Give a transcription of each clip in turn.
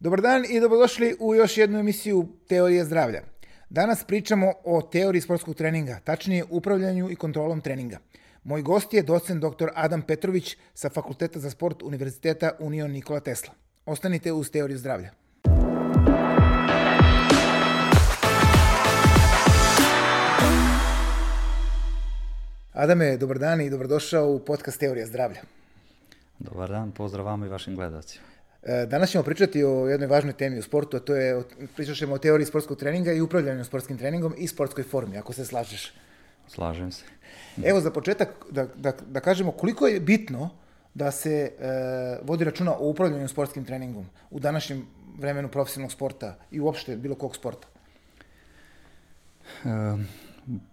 Dobar dan i dobrodošli u još jednu emisiju Teorije zdravlja. Danas pričamo o teoriji sportskog treninga, tačnije upravljanju i kontrolom treninga. Moj gost je docent dr. Adam Petrović sa Fakulteta za sport Univerziteta Union Nikola Tesla. Ostanite uz Teoriju zdravlja. Adame, dobar dan i dobrodošao u podcast Teorija zdravlja. Dobar dan, pozdrav vama i vašim gledacima. E, danas ćemo pričati o jednoj važnoj temi u sportu, a to je, pričat ćemo o teoriji sportskog treninga i upravljanju sportskim treningom i sportskoj formi, ako se slažeš. Slažem se. Evo za početak da, da, da kažemo koliko je bitno da se e, vodi računa o upravljanju sportskim treningom u današnjem vremenu profesionalnog sporta i uopšte bilo kog sporta. E,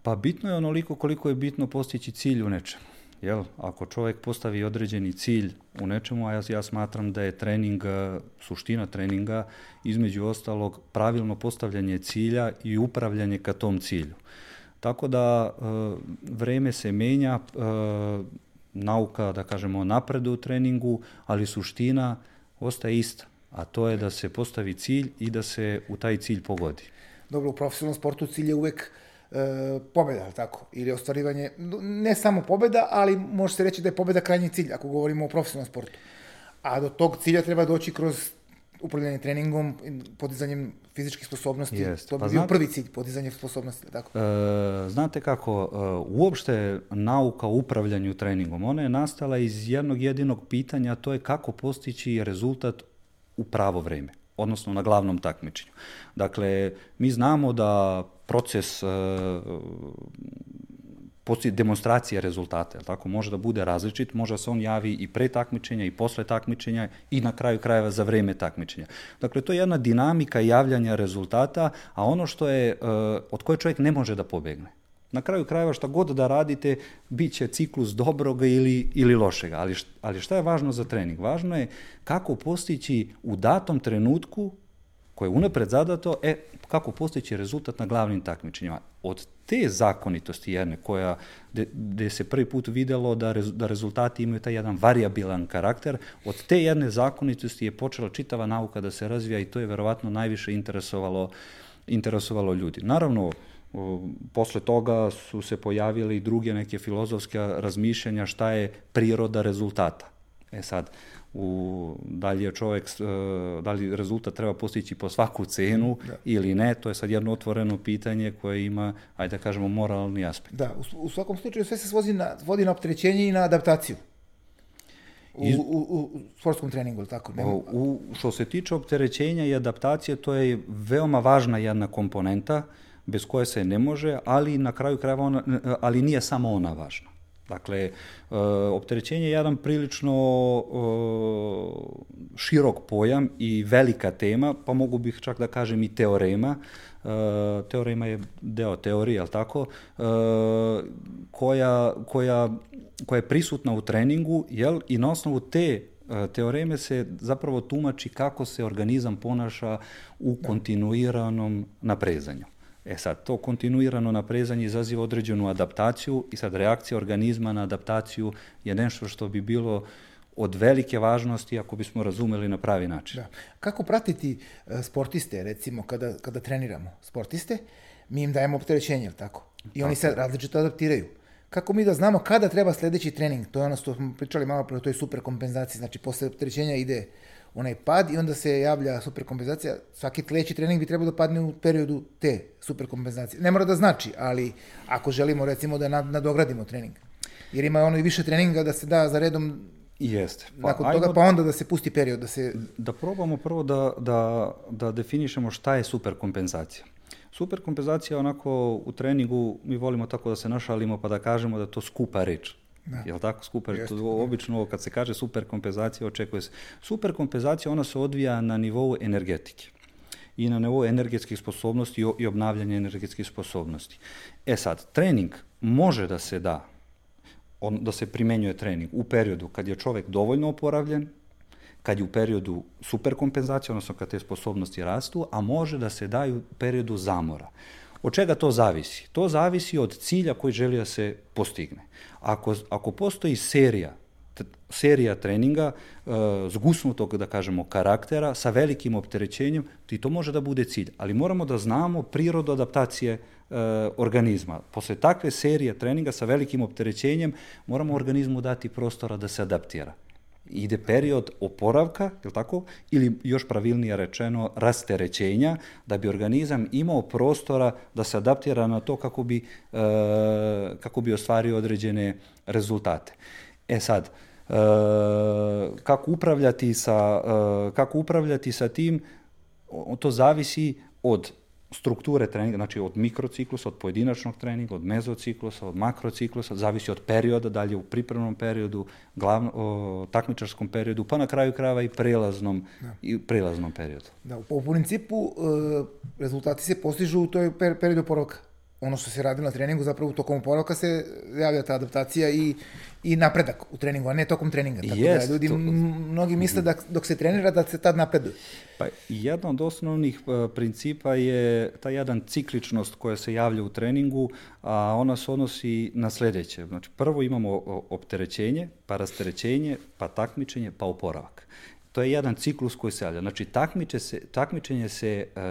pa bitno je onoliko koliko je bitno postići cilj u nečemu. Jel? Ako čovjek postavi određeni cilj u nečemu, a ja, ja smatram da je trening, e, suština treninga, između ostalog, pravilno postavljanje cilja i upravljanje ka tom cilju. Tako da e, vreme se menja, e, nauka, da kažemo, napredu u treningu, ali suština ostaje ista, a to je da se postavi cilj i da se u taj cilj pogodi. Dobro, u profesionalnom sportu cilj je uvek e, pobeda, tako? Ili ostvarivanje, ne samo pobeda, ali može se reći da je pobeda krajnji cilj, ako govorimo o profesionalnom sportu. A do tog cilja treba doći kroz upravljanje treningom, podizanjem fizičkih sposobnosti. Jest. To bi pa bio znate, prvi cilj, podizanje sposobnosti. Tako. E, znate kako, e, uopšte nauka o upravljanju treningom, ona je nastala iz jednog jedinog pitanja, to je kako postići rezultat u pravo vreme odnosno na glavnom takmičenju. Dakle, mi znamo da proces uh, demonstracije rezultata, tako može da bude različit, može da se on javi i pre takmičenja i posle takmičenja i na kraju krajeva za vreme takmičenja. Dakle, to je jedna dinamika javljanja rezultata, a ono što je, uh, od koje čovjek ne može da pobegne. Na kraju krajeva šta god da radite, bit će ciklus dobroga ili, ili lošega. Ali, ali šta je važno za trening? Važno je kako postići u datom trenutku koje je unapred zadato, e, kako postići rezultat na glavnim takmičenjima. Od te zakonitosti jedne, koja, gde se prvi put videlo da, rez, da rezultati imaju taj jedan variabilan karakter, od te jedne zakonitosti je počela čitava nauka da se razvija i to je verovatno najviše interesovalo, interesovalo ljudi. Naravno, posle toga su se pojavile i druge neke filozofske razmišljanja šta je priroda rezultata. E sad, u, da li je čovjek, e, da li rezultat treba postići po svaku cenu da. ili ne, to je sad jedno otvoreno pitanje koje ima, ajde da kažemo, moralni aspekt. Da, u, u svakom slučaju sve se svozi na, svodi na opterećenje i na adaptaciju. U, u, u, u sportskom treningu, ili tako? Nema... U, što se tiče opterećenja i adaptacije, to je veoma važna jedna komponenta, uh, bez koje se ne može, ali na kraju krajeva ona, ali nije samo ona važna. Dakle, e, opterećenje je jedan prilično e, širok pojam i velika tema, pa mogu bih čak da kažem i teorema. E, teorema je deo teorije, ali tako, koja, koja, koja je prisutna u treningu, jel, i na osnovu te teoreme se zapravo tumači kako se organizam ponaša u kontinuiranom naprezanju. E sad, to kontinuirano naprezanje izaziva određenu adaptaciju i sad reakcija organizma na adaptaciju je nešto što bi bilo od velike važnosti ako bismo razumeli na pravi način. Da. Kako pratiti e, sportiste, recimo, kada, kada treniramo sportiste, mi im dajemo opterećenje, tako? I oni se različito adaptiraju. Kako mi da znamo kada treba sledeći trening? To je ono što smo pričali malo pre o toj super kompenzaciji, znači posle opterećenja ide onaj pad i onda se javlja superkompenzacija. Svaki sledeći trening bi trebao da padne u periodu te superkompenzacije. Ne mora da znači, ali ako želimo recimo da nadogradimo trening. Jer ima ono i više treninga da se da za redom Jeste. Pa, Nakon toga, pa onda da se pusti period, da se... Da probamo prvo da, da, da definišemo šta je superkompenzacija. Superkompenzacija onako u treningu, mi volimo tako da se našalimo pa da kažemo da to skupa reč. Da. Jel tako skupa? Jeste, to, obično kad se kaže superkompenzacija očekuje se. Superkompenzacija ona se odvija na nivou energetike i na nivou energetskih sposobnosti i obnavljanja energetskih sposobnosti. E sad, trening može da se da, on, da se primenjuje trening u periodu kad je čovek dovoljno oporavljen, kad je u periodu superkompenzacije, odnosno kad te sposobnosti rastu, a može da se daju u periodu zamora. Od čega to zavisi? To zavisi od cilja koji želi da se postigne. Ako, ako postoji serija serija treninga uh, zgusnutog, da kažemo, karaktera sa velikim opterećenjem, i to može da bude cilj. Ali moramo da znamo prirodu adaptacije uh, organizma. Posle takve serije treninga sa velikim opterećenjem moramo organizmu dati prostora da se adaptira ide period oporavka, je tako? Ili još pravilnije rečeno rasterećenja, da bi organizam imao prostora da se adaptira na to kako bi, e, kako bi ostvario određene rezultate. E sad, e, kako upravljati sa, e, kako upravljati sa tim, to zavisi od strukture treninga, znači od mikrociklusa, od pojedinačnog treninga, od mezociklusa, od makrociklusa, zavisi od perioda, dalje u pripremnom periodu, glavno, o, takmičarskom periodu, pa na kraju krajeva i prelaznom, da. i prelaznom periodu. Da, u principu e, rezultati se postižu u toj per, periodu poroka. Ono što se radi na treningu, zapravo tokom poroka se javlja ta adaptacija i, i napredak u treningu, a ne tokom treninga. Tako yes, da ljudi, to... mnogi misle da dok se trenira da se tad napreduje. Pa jedan od osnovnih uh, principa je ta jedan cikličnost koja se javlja u treningu, a ona se odnosi na sledeće. Znači, prvo imamo opterećenje, pa rasterećenje, pa takmičenje, pa oporavak. To je jedan ciklus koji se javlja. Znači, takmiče se, takmičenje se uh,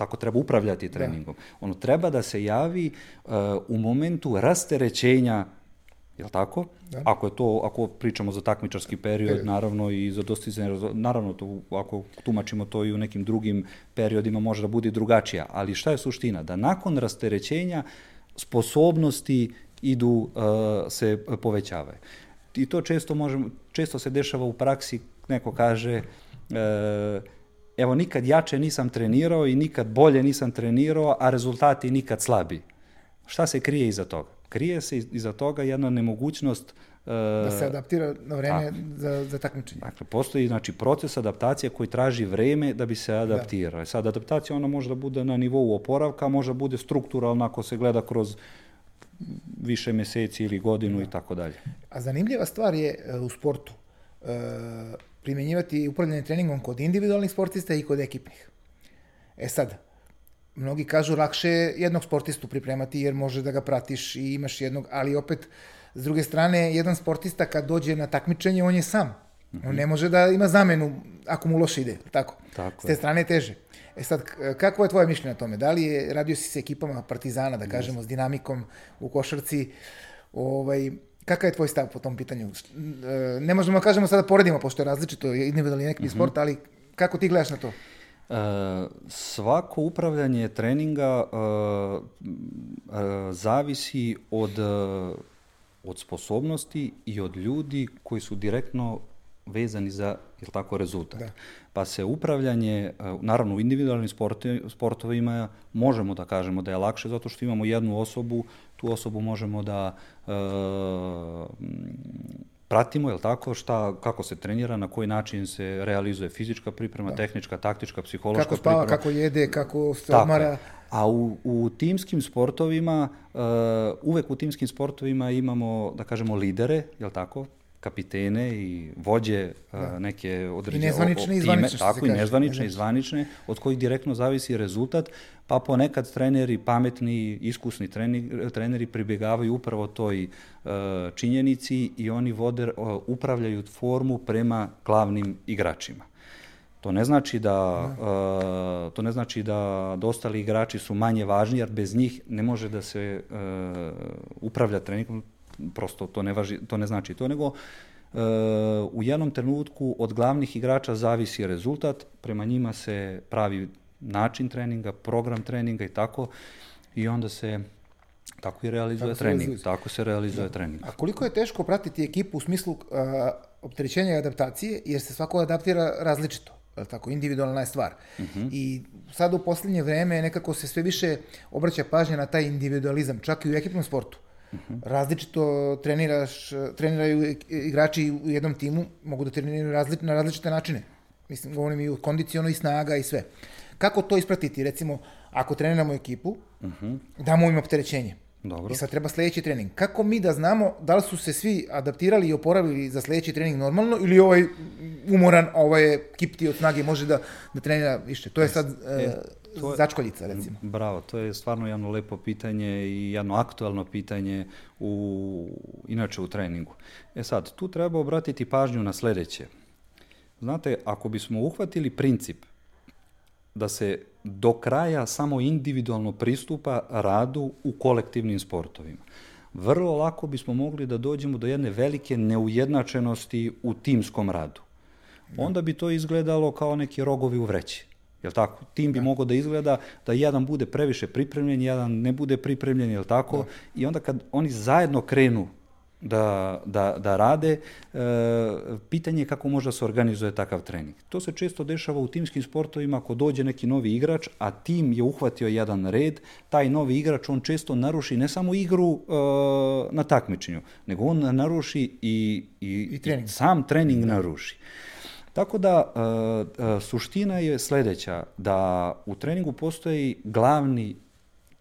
tako treba upravljati da. treningom. Da. Ono treba da se javi uh, u momentu rasterećenja Jel tako? Da. Ako je to, ako pričamo za takmičarski period, period. naravno i za dostizanje, naravno to, ako tumačimo to i u nekim drugim periodima može da bude drugačija, ali šta je suština? Da nakon rasterećenja sposobnosti idu, uh, se povećavaju. I to često, možemo, često se dešava u praksi, neko kaže, uh, evo nikad jače nisam trenirao i nikad bolje nisam trenirao, a rezultati nikad slabi. Šta se krije iza toga? krije se iza toga jedna nemogućnost uh, da se adaptira na vreme tako. za, za takmičenje. Dakle, postoji znači, proces adaptacije koji traži vreme da bi se adaptirao. Da. Sad, adaptacija ona može da bude na nivou oporavka, može da bude strukturalna ako se gleda kroz više meseci ili godinu da. i tako dalje. A zanimljiva stvar je e, u sportu primjenjivati upravljanje treningom kod individualnih sportista i kod ekipnih. E sad, mnogi kažu lakše je jednog sportistu pripremati jer može da ga pratiš i imaš jednog, ali opet s druge strane jedan sportista kad dođe na takmičenje on je sam. On ne može da ima zamenu ako mu loše ide, tako. tako S te strane je teže. E sad, kako je tvoje mišljenje na tome? Da li je, radio si se ekipama Partizana, da kažemo, s dinamikom u košarci, ovaj, kakav je tvoj stav po tom pitanju? E, ne možemo da kažemo sada da poredimo, pošto je različito, individualni neki mm -hmm. sport, ali kako ti gledaš na to? E, svako upravljanje treninga e, e, zavisi od, od sposobnosti i od ljudi koji su direktno vezani za jel tako, rezultat. Da. Pa se upravljanje, naravno u individualnim sportovima možemo da kažemo da je lakše zato što imamo jednu osobu, tu osobu možemo da pratimo, je li tako, šta, kako se trenira, na koji način se realizuje fizička priprema, da. tehnička, taktička, psihološka kako spava, priprema. kako jede, kako se odmara. A u, u timskim sportovima, uh, uvek u timskim sportovima imamo, da kažemo, lidere, je li tako, kapitene i vođe da. neke određene... I nezvanične i zvanične. Tako, i nezvanične i zvanične, od kojih direktno zavisi rezultat, pa ponekad treneri, pametni, iskusni treneri, treneri pribjegavaju upravo toj uh, činjenici i oni vode, uh, upravljaju formu prema glavnim igračima. To ne znači da, uh, to ne znači da, da ostali igrači su manje važni, jer bez njih ne može da se uh, upravlja treningom, prosto to ne, važi, to ne znači to, nego Uh, u jednom trenutku od glavnih igrača zavisi rezultat, prema njima se pravi način treninga, program treninga i tako, i onda se tako i realizuje tako trening. Realizuje. Tako se realizuje da. trening. A koliko je teško pratiti ekipu u smislu uh, opterećenja i adaptacije, jer se svako adaptira različito tako, individualna je stvar. Uh mhm. -huh. I sad u poslednje vreme nekako se sve više obraća pažnja na taj individualizam, čak i u ekipnom sportu. -huh. Različito treniraš, treniraju igrači u jednom timu, mogu da treniraju različ, na različite načine. Mislim, govorim i u kondiciono i snaga i sve. Kako to ispratiti? Recimo, ako treniramo ekipu, uh -huh. damo im opterećenje. Dobro. I sad treba sledeći trening. Kako mi da znamo da li su se svi adaptirali i oporavili za sledeći trening normalno ili ovaj umoran, ovaj je kipti od snage može da, da trenira više. To je sad... E, to je, začkoljica, recimo? Bravo, to je stvarno jedno lepo pitanje i jedno aktualno pitanje u, inače u treningu. E sad, tu treba obratiti pažnju na sljedeće. Znate, ako bismo uhvatili princip da se do kraja samo individualno pristupa radu u kolektivnim sportovima, vrlo lako bismo mogli da dođemo do jedne velike neujednačenosti u timskom radu. Onda bi to izgledalo kao neki rogovi u vreći. Jel tako? Tim bi mogao da izgleda da jedan bude previše pripremljen, jedan ne bude pripremljen, jel tako? I onda kad oni zajedno krenu da, da, da rade, e, pitanje je kako može da se organizuje takav trening. To se često dešava u timskim sportovima ako dođe neki novi igrač, a tim je uhvatio jedan red, taj novi igrač on često naruši ne samo igru e, na takmičenju, nego on naruši i, i, I trening. sam trening naruši. Tako da e, e, suština je sljedeća, da u treningu postoji glavni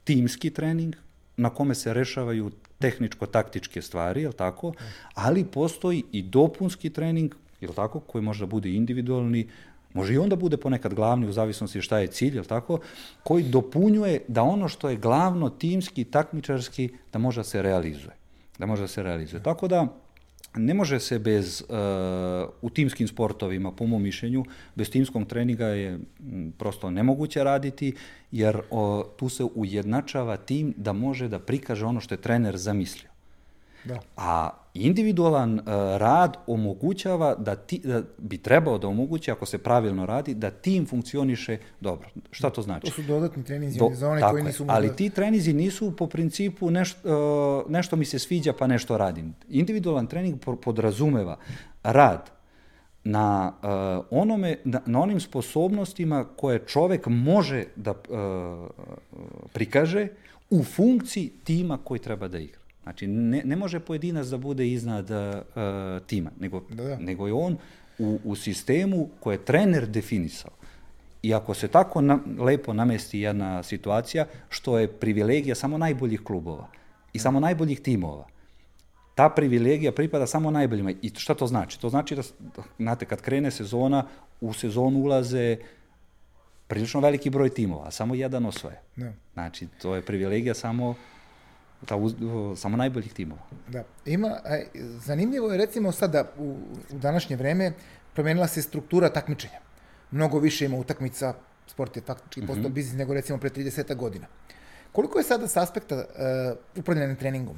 timski trening na kome se rešavaju tehničko-taktičke stvari, jel tako? Ali postoji i dopunski trening, jel tako, koji može da bude individualni, može i onda bude ponekad glavni u zavisnosti šta je cilj, jel tako, koji dopunjuje da ono što je glavno timski, takmičarski, da može da se realizuje. Da može da se realizuje. Tako da, ne može se bez, uh, u timskim sportovima, po mom mišljenju, bez timskog treninga je prosto nemoguće raditi, jer o, tu se ujednačava tim da može da prikaže ono što je trener zamislio. Da. A individualan uh, rad omogućava da, ti, da bi trebao da omogući, ako se pravilno radi, da tim funkcioniše dobro. Šta to znači? To su dodatni treninzi Do- za one koji nisu možda... Ali ti trenizi nisu po principu nešto, uh, nešto mi se sviđa pa nešto radim. Individualan trening po- podrazumeva rad na uh, onome na, na onim sposobnostima koje čovek može da uh, prikaže u funkciji tima koji treba da igra. Znači, ne, ne može pojedinac da bude iznad uh, tima, nego, Da, da. nego je on u, u sistemu koje je trener definisao. I ako se tako na, lepo namesti jedna situacija, što je privilegija samo najboljih klubova i samo najboljih timova, ta privilegija pripada samo najboljima. I šta to znači? To znači da, da, znate, kad krene sezona, u sezonu ulaze prilično veliki broj timova, a samo jedan osvoje. Da. Znači, to je privilegija samo, ta, uz- samo najboljih timova. Da. Ima, aj, zanimljivo je recimo sada u, u današnje vreme promenila se struktura takmičenja. Mnogo više ima utakmica, sport je faktički postao biznis nego recimo pre 30 godina. Koliko je sada s aspekta uh, upravljanja treningom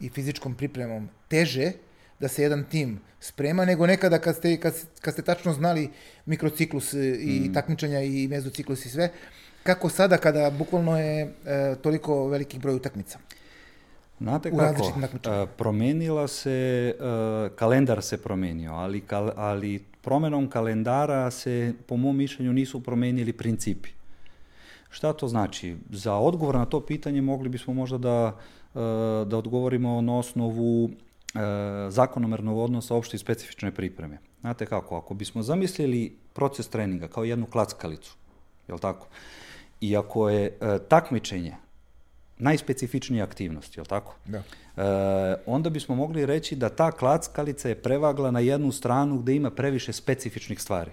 i fizičkom pripremom teže da se jedan tim sprema nego nekada kad ste, kad, kad ste tačno znali mikrociklus e, i takmičenja i mezociklus i sve, kako sada kada bukvalno je e, toliko velikih broj utakmica? Znate kako, različitim takmičenjima. e, promenila se, e, kalendar se promenio, ali, kal, ali promenom kalendara se, po mom mišljenju, nisu promenili principi. Šta to znači? Za odgovor na to pitanje mogli bismo možda da, e, da odgovorimo na osnovu zakonomernog odnosa opšte i specifične pripreme. Znate kako, ako bismo zamislili proces treninga kao jednu klackalicu, je li tako? I ako je takmičenje najspecifičnija aktivnost, je li tako? Da. E, onda bismo mogli reći da ta klackalica je prevagla na jednu stranu gde ima previše specifičnih stvari.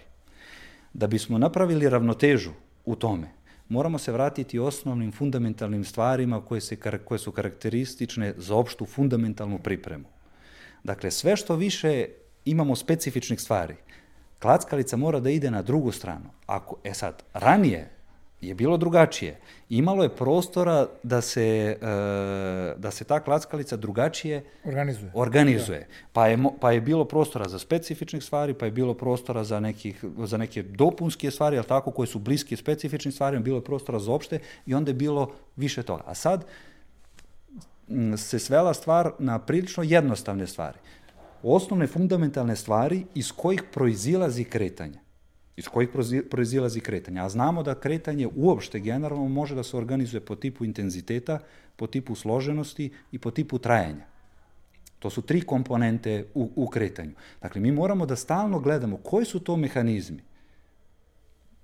Da bismo napravili ravnotežu u tome, moramo se vratiti osnovnim fundamentalnim stvarima koje, se, koje su karakteristične za opštu fundamentalnu pripremu. Dakle, sve što više imamo specifičnih stvari, klackalica mora da ide na drugu stranu. Ako, e sad, ranije je bilo drugačije. Imalo je prostora da se, e, da se ta klackalica drugačije Organizuje. organizuje. Pa je, pa je bilo prostora za specifičnih stvari, pa je bilo prostora za, nekih, za neke dopunske stvari, ali tako, koje su bliske specifičnim stvarima, bilo je prostora za opšte i onda je bilo više toga. A sad se svela stvar na prilično jednostavne stvari. Osnovne fundamentalne stvari iz kojih proizilazi kretanje. Iz kojih proizilazi kretanje. A znamo da kretanje uopšte generalno može da se organizuje po tipu intenziteta, po tipu složenosti i po tipu trajanja. To su tri komponente u, u kretanju. Dakle, mi moramo da stalno gledamo koji su to mehanizmi.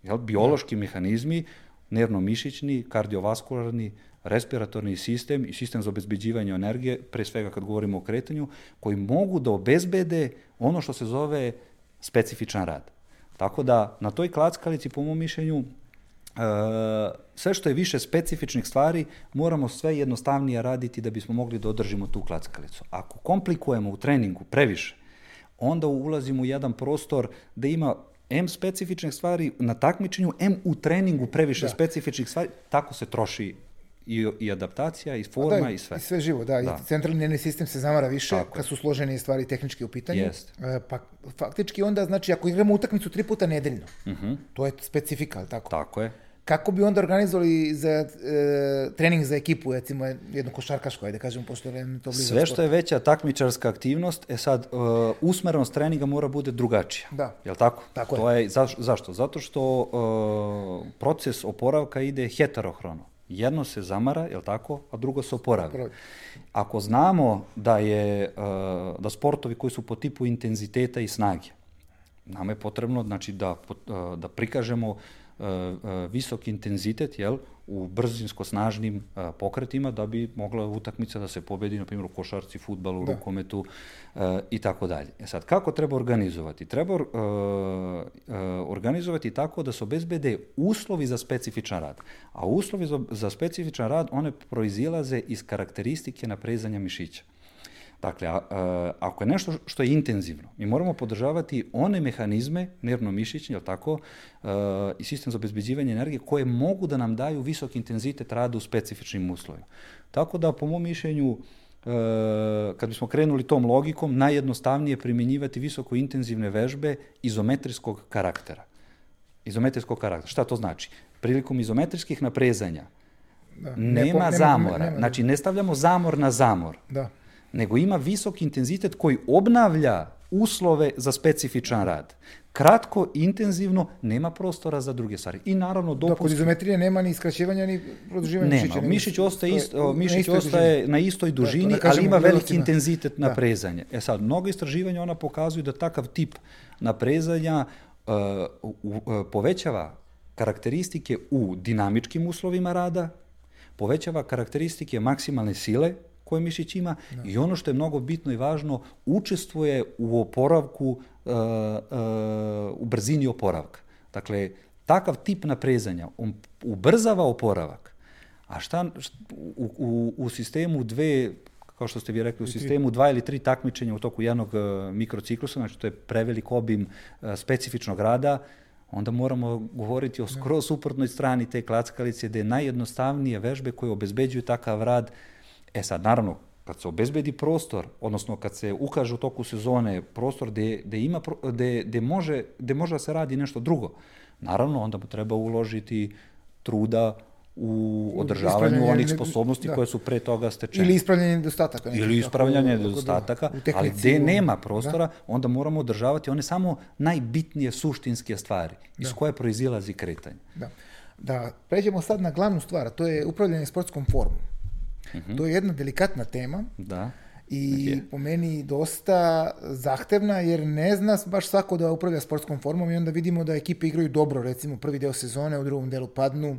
Jel, biološki mehanizmi, nervno-mišićni, kardiovaskularni, respiratorni sistem i sistem za obezbeđivanje energije, pre svega kad govorimo o kretanju, koji mogu da obezbede ono što se zove specifičan rad. Tako da na toj klackalici, po mom mišljenju, sve što je više specifičnih stvari, moramo sve jednostavnije raditi da bismo mogli da održimo tu klackalicu. Ako komplikujemo u treningu previše, onda ulazimo u jedan prostor da ima M specifičnih stvari na takmičenju, M u treningu previše da. specifičnih stvari, tako se troši i, i adaptacija, i forma, da, i sve. I sve živo, da. da. I centralni nervni sistem se zamara više Tako kad su složene stvari tehnički u pitanju. Jest. E, pa faktički onda, znači, ako igramo utakmicu tri puta nedeljno, uh mhm. -huh. to je specifika, tako? Tako je. Kako bi onda organizovali za e, trening za ekipu, recimo jedno košarkaško, ajde kažemo, pošto je to blizu Sve što je veća takmičarska aktivnost, e sad, uh, usmerenost treninga mora bude drugačija. Da. Jel tako? Tako to je. je. Zaš, zašto? Zato što uh, proces oporavka ide heterohrono. Jedno se zamara, jel tako, a drugo se oporavlja. Ako znamo da je uh, da sportovi koji su po tipu intenziteta i snage, nama je potrebno znači da uh, da prikažemo E, e, visok intenzitet jel, u brzinsko snažnim e, pokretima da bi mogla utakmica da se pobedi, na primjer u košarci, futbalu, da. rukometu i tako dalje. E sad, kako treba organizovati? Treba uh, uh, organizovati tako da se obezbede uslovi za specifičan rad. A uslovi za, za specifičan rad, one proizilaze iz karakteristike naprezanja mišića. Dakle, a, a, ako je nešto što je intenzivno, mi moramo podržavati one mehanizme nervno-mišićne, jel tako, a, i sistem za obezbeđivanje energije koje mogu da nam daju visok intenzitet rada u specifičnim uslovima. Tako da, po mom mišljenju, e, kad bismo krenuli tom logikom, najjednostavnije primjenjivati visoko intenzivne vežbe izometrijskog karaktera. Izometrijskog karaktera. Šta to znači? Prilikom izometrijskih naprezanja da, nema, nema zamora. Nema, nema, znači, ne stavljamo zamor na zamor. Da nego ima visok intenzitet koji obnavlja uslove za specifičan rad. Kratko, intenzivno, nema prostora za druge stvari. I naravno dopust... Dok kod izometrije nema ni skraćivanja ni produživanja nema. mišića. Mišić ostaje, isto, mišić na ostaje dužini. na istoj dužini, da, da ali ima veliki intenzitet da. naprezanja. E sad, mnogo istraživanja ona pokazuju da takav tip naprezanja uh, uh, uh, povećava karakteristike u dinamičkim uslovima rada, povećava karakteristike maksimalne sile, koje mišić ima da. i ono što je mnogo bitno i važno, učestvuje u oporavku, uh, uh, u brzini oporavka. Dakle, takav tip naprezanja on ubrzava oporavak. A šta, u, u, u sistemu dve kao što ste vi rekli, u sistemu dva ili tri takmičenja u toku jednog uh, mikrociklusa, znači to je prevelik obim uh, specifičnog rada, onda moramo govoriti o da. skroz suprotnoj strani te klackalice, gde najjednostavnije vežbe koje obezbeđuju takav rad E sad, naravno, kad se obezbedi prostor, odnosno kad se ukaže u toku sezone prostor gde, gde, ima, gde, gde, može, gde može da se radi nešto drugo, naravno, onda treba uložiti truda u održavanju onih sposobnosti da. koje su pre toga stečene. Ili ispravljanje nedostataka. Ili ispravljanje nedostataka, da, ali gde nema prostora, da. onda moramo održavati one samo najbitnije suštinske stvari, iz da. koje proizilazi kretanje. Da. Da pređemo sad na glavnu stvar, to je upravljanje sportskom formom. -hmm. To je jedna delikatna tema. Da. I okay. po meni dosta zahtevna, jer ne zna baš svako da upravlja sportskom formom i onda vidimo da ekipe igraju dobro, recimo prvi deo sezone, u drugom delu padnu,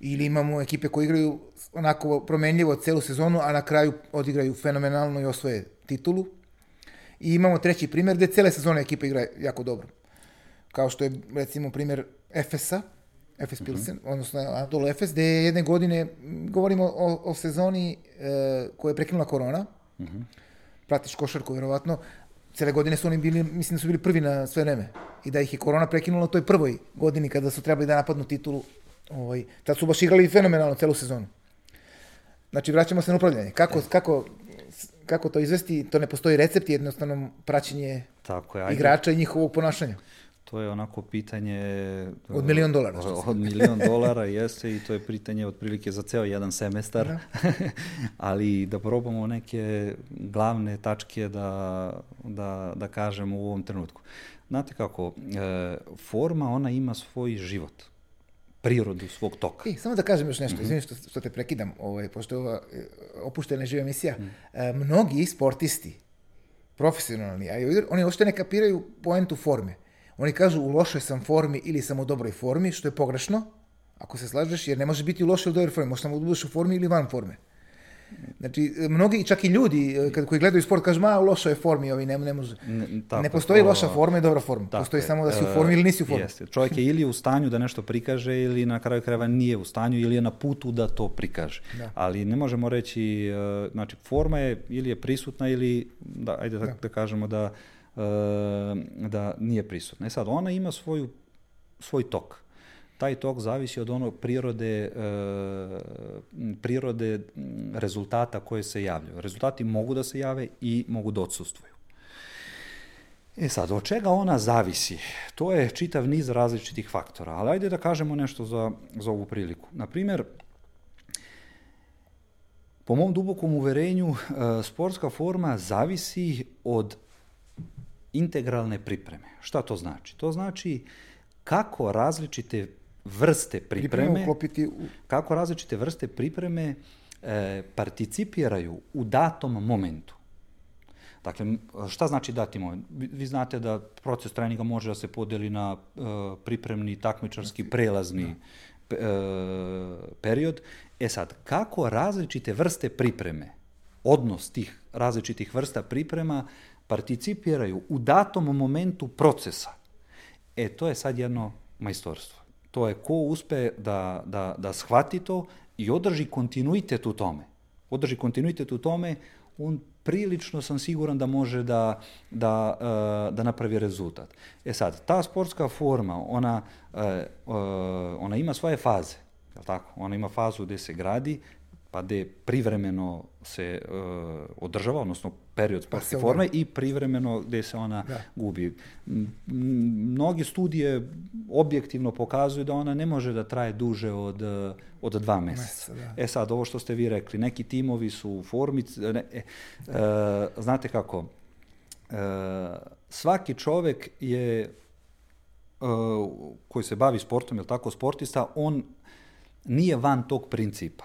ili imamo ekipe koje igraju onako promenljivo celu sezonu, a na kraju odigraju fenomenalno i osvoje titulu. I imamo treći primjer gde cele sezone ekipa igra jako dobro. Kao što je recimo primjer Efesa, Efes Pilsen, mm -hmm. odnosno Anadolu Efes, gde je jedne godine, govorimo o, o sezoni e, koja je prekinula korona, mm -hmm. pratiš košarku, verovatno, cele godine su oni bili, mislim da su bili prvi na sve vreme. I da ih je korona prekinula u toj prvoj godini kada su trebali da napadnu titulu. Ovaj, tad su baš igrali fenomenalno celu sezonu. Znači, vraćamo se na upravljanje. Kako, e. kako, kako to izvesti, to ne postoji recept, jednostavno praćenje Tako je, igrača i njihovog ponašanja. To je onako pitanje... Od milion dolara. Od, milion dolara, jeste, i to je pitanje otprilike za ceo jedan semestar. Da. Ali da probamo neke glavne tačke da, da, da kažemo u ovom trenutku. Znate kako, e, forma, ona ima svoj život prirodu svog toka. I, samo da kažem još nešto, mm -hmm. izvini što, što te prekidam, ovaj, pošto je ova e, opuštena živa emisija. Mm. E, mnogi sportisti, profesionalni, a oni ošte ne kapiraju poentu forme. Oni kažu u lošoj sam formi ili sam u dobroj formi, što je pogrešno, ako se slažeš, jer ne može biti u lošoj ili dobroj formi, može samo da budeš u formi ili van forme. Znači, mnogi, čak i ljudi e, kad, koji gledaju sport, kažu, ma, u lošoj formi, ovi ne, ne može. Ne, tako, ne postoji to- loša forma i dobra forma. Tako Postoji samo da si u E, formi ili nisi u formi. Jeste. Čovjek je ili u stanju da nešto prikaže ili na kraju krajeva nije u stanju ili je na putu da to prikaže. Da. Ali ne možemo reći, e, znači forma je ili je prisutna ili, da, ajde da, da kažemo da, da nije prisutna. E sad, ona ima svoju, svoj tok. Taj tok zavisi od onog prirode, e, m, prirode rezultata koje se javljaju. Rezultati mogu da se jave i mogu da odsustvuju. E sad, od čega ona zavisi? To je čitav niz različitih faktora, ali ajde da kažemo nešto za, za ovu priliku. Na primjer, po mom dubokom uverenju, e, sportska forma zavisi od integralne pripreme. Šta to znači? To znači kako različite vrste pripreme, uklopiti u... kako različite vrste pripreme e, participiraju u datom momentu. Dakle, šta znači dati moment? Vi, vi znate da proces treninga može da se podeli na e, pripremni, takmičarski, prelazni pe- e, period. E sad, kako različite vrste pripreme, odnos tih različitih vrsta priprema participiraju u datom momentu procesa, E, to je sad jedno majstorstvo. To je ko uspe da, da, da shvati to i održi kontinuitet u tome. Održi kontinuitet u tome, on prilično sam siguran da može da, da, e, da napravi rezultat. E sad, ta sportska forma, ona, e, e, ona ima svoje faze. Jel tako? Ona ima fazu gde se gradi, pa gde privremeno se uh, održava, odnosno period sportske se forme i privremeno gde se ona Da. gubi. Mnoge studije objektivno pokazuju da ona ne može da traje duže od, uh, od dva meseca. Da. E sad, ovo što ste vi rekli, neki timovi su u formi, ne, e, uh, znate kako, uh, svaki čovek je uh, koji se bavi sportom, je tako, sportista, on nije van tog principa.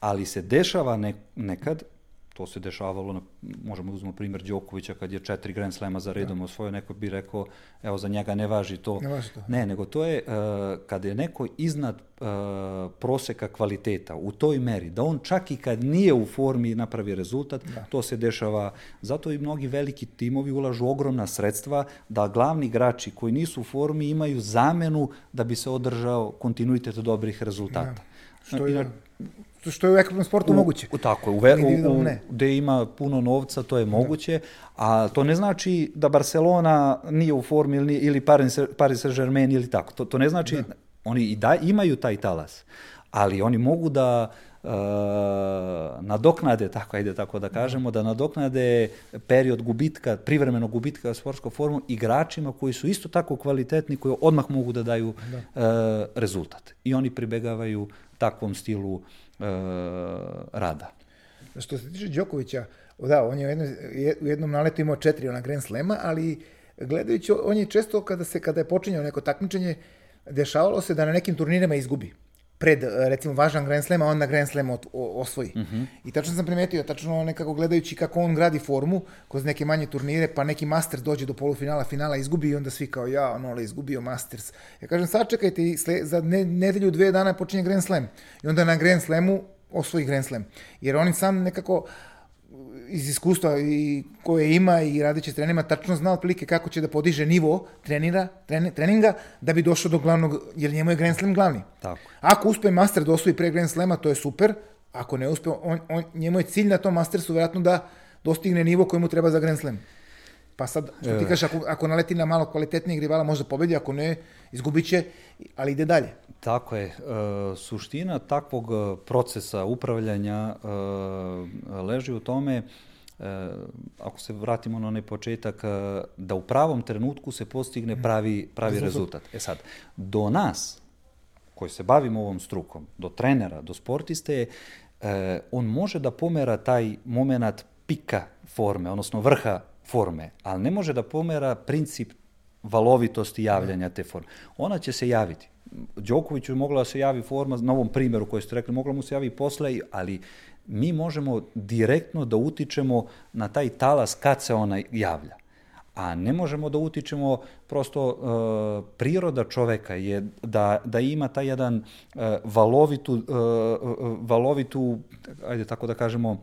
Ali se dešava ne, nekad, to se dešavalo, na, možemo da uzmemo primjer Đokovića kad je četiri Grand Slema za redom osvojio, neko bi rekao, evo za njega ne važi to. Ne važi to. Ne, nego to je uh, kada je neko iznad uh, proseka kvaliteta u toj meri, da on čak i kad nije u formi napravi rezultat, to se dešava. Zato i mnogi veliki timovi ulažu ogromna sredstva da glavni igrači koji nisu u formi imaju zamenu da bi se održao kontinuitet dobrih rezultata. Što je, Ina- što je u ekipnom sportu moguće. U, tako, je, u, u, u, gde ima puno novca, to je moguće, a to ne znači da Barcelona nije u formi ili, ili Paris, Paris Saint-Germain ili tako. To, to ne znači, oni i da imaju taj talas, ali oni mogu da e, nadoknade, tako ajde tako da kažemo, da nadoknade period gubitka, privremenog gubitka sportskom formu igračima koji su isto tako kvalitetni, koji odmah mogu da daju e, rezultat. I oni pribegavaju takvom stilu e, rada. Što se tiče Đokovića, da, on je u, jednoj, je- u jednom naletu imao četiri ona Grand Slema, ali gledajući, on je često kada se kada je počinjao neko takmičenje, dešavalo se da na nekim turnirima izgubi pred, e, recimo, važan Grand Slam, a on na Grand Slam ot- o- osvoji. I tačno sam primetio, tačno nekako gledajući kako on gradi formu kroz neke manje turnire, pa neki Masters dođe do polufinala, finala, izgubi i onda svi kao, ja, ono, ali izgubio Masters. Ja kažem, sačekajte, sle, za ne, nedelju, dve dana počinje Grand Slam. I onda na Grand Slamu osvoji Grand Slam. Jer on sam nekako iz iskustva i koje ima i radeći s trenerima tačno zna otprilike kako će da podiže nivo trenira, treni, treninga da bi došao do glavnog, jer njemu je Grand Slam glavni. Tako. Ako uspe master da osvoji pre Grand Slama, to je super. Ako ne uspe, on, on, njemu je cilj na tom mastersu vjerojatno da dostigne nivo koji mu treba za Grand Slam. Pa sad, što ti kažeš, ako, ako naleti na malo kvalitetnijeg rivala, možda pobedi, ako ne, izgubit će, ali ide dalje. Tako je. E, suština takvog e, procesa upravljanja e, leži u tome, e, ako se vratimo na onaj početak, e, da u pravom trenutku se postigne pravi, pravi rezultat. E sad, do nas, koji se bavimo ovom strukom, do trenera, do sportiste, e, on može da pomera taj moment pika forme, odnosno vrha forme, ali ne može da pomera princip valovitosti javljanja te forme. Ona će se javiti. Đokoviću mogla da se javi forma, na ovom primjeru koji ste rekli, mogla mu se javi i posle, ali mi možemo direktno da utičemo na taj talas kad se ona javlja. a ne možemo da utičemo prosto uh, priroda čoveka je da, da ima taj jedan uh, valovitu, uh, valovitu, ajde tako da kažemo,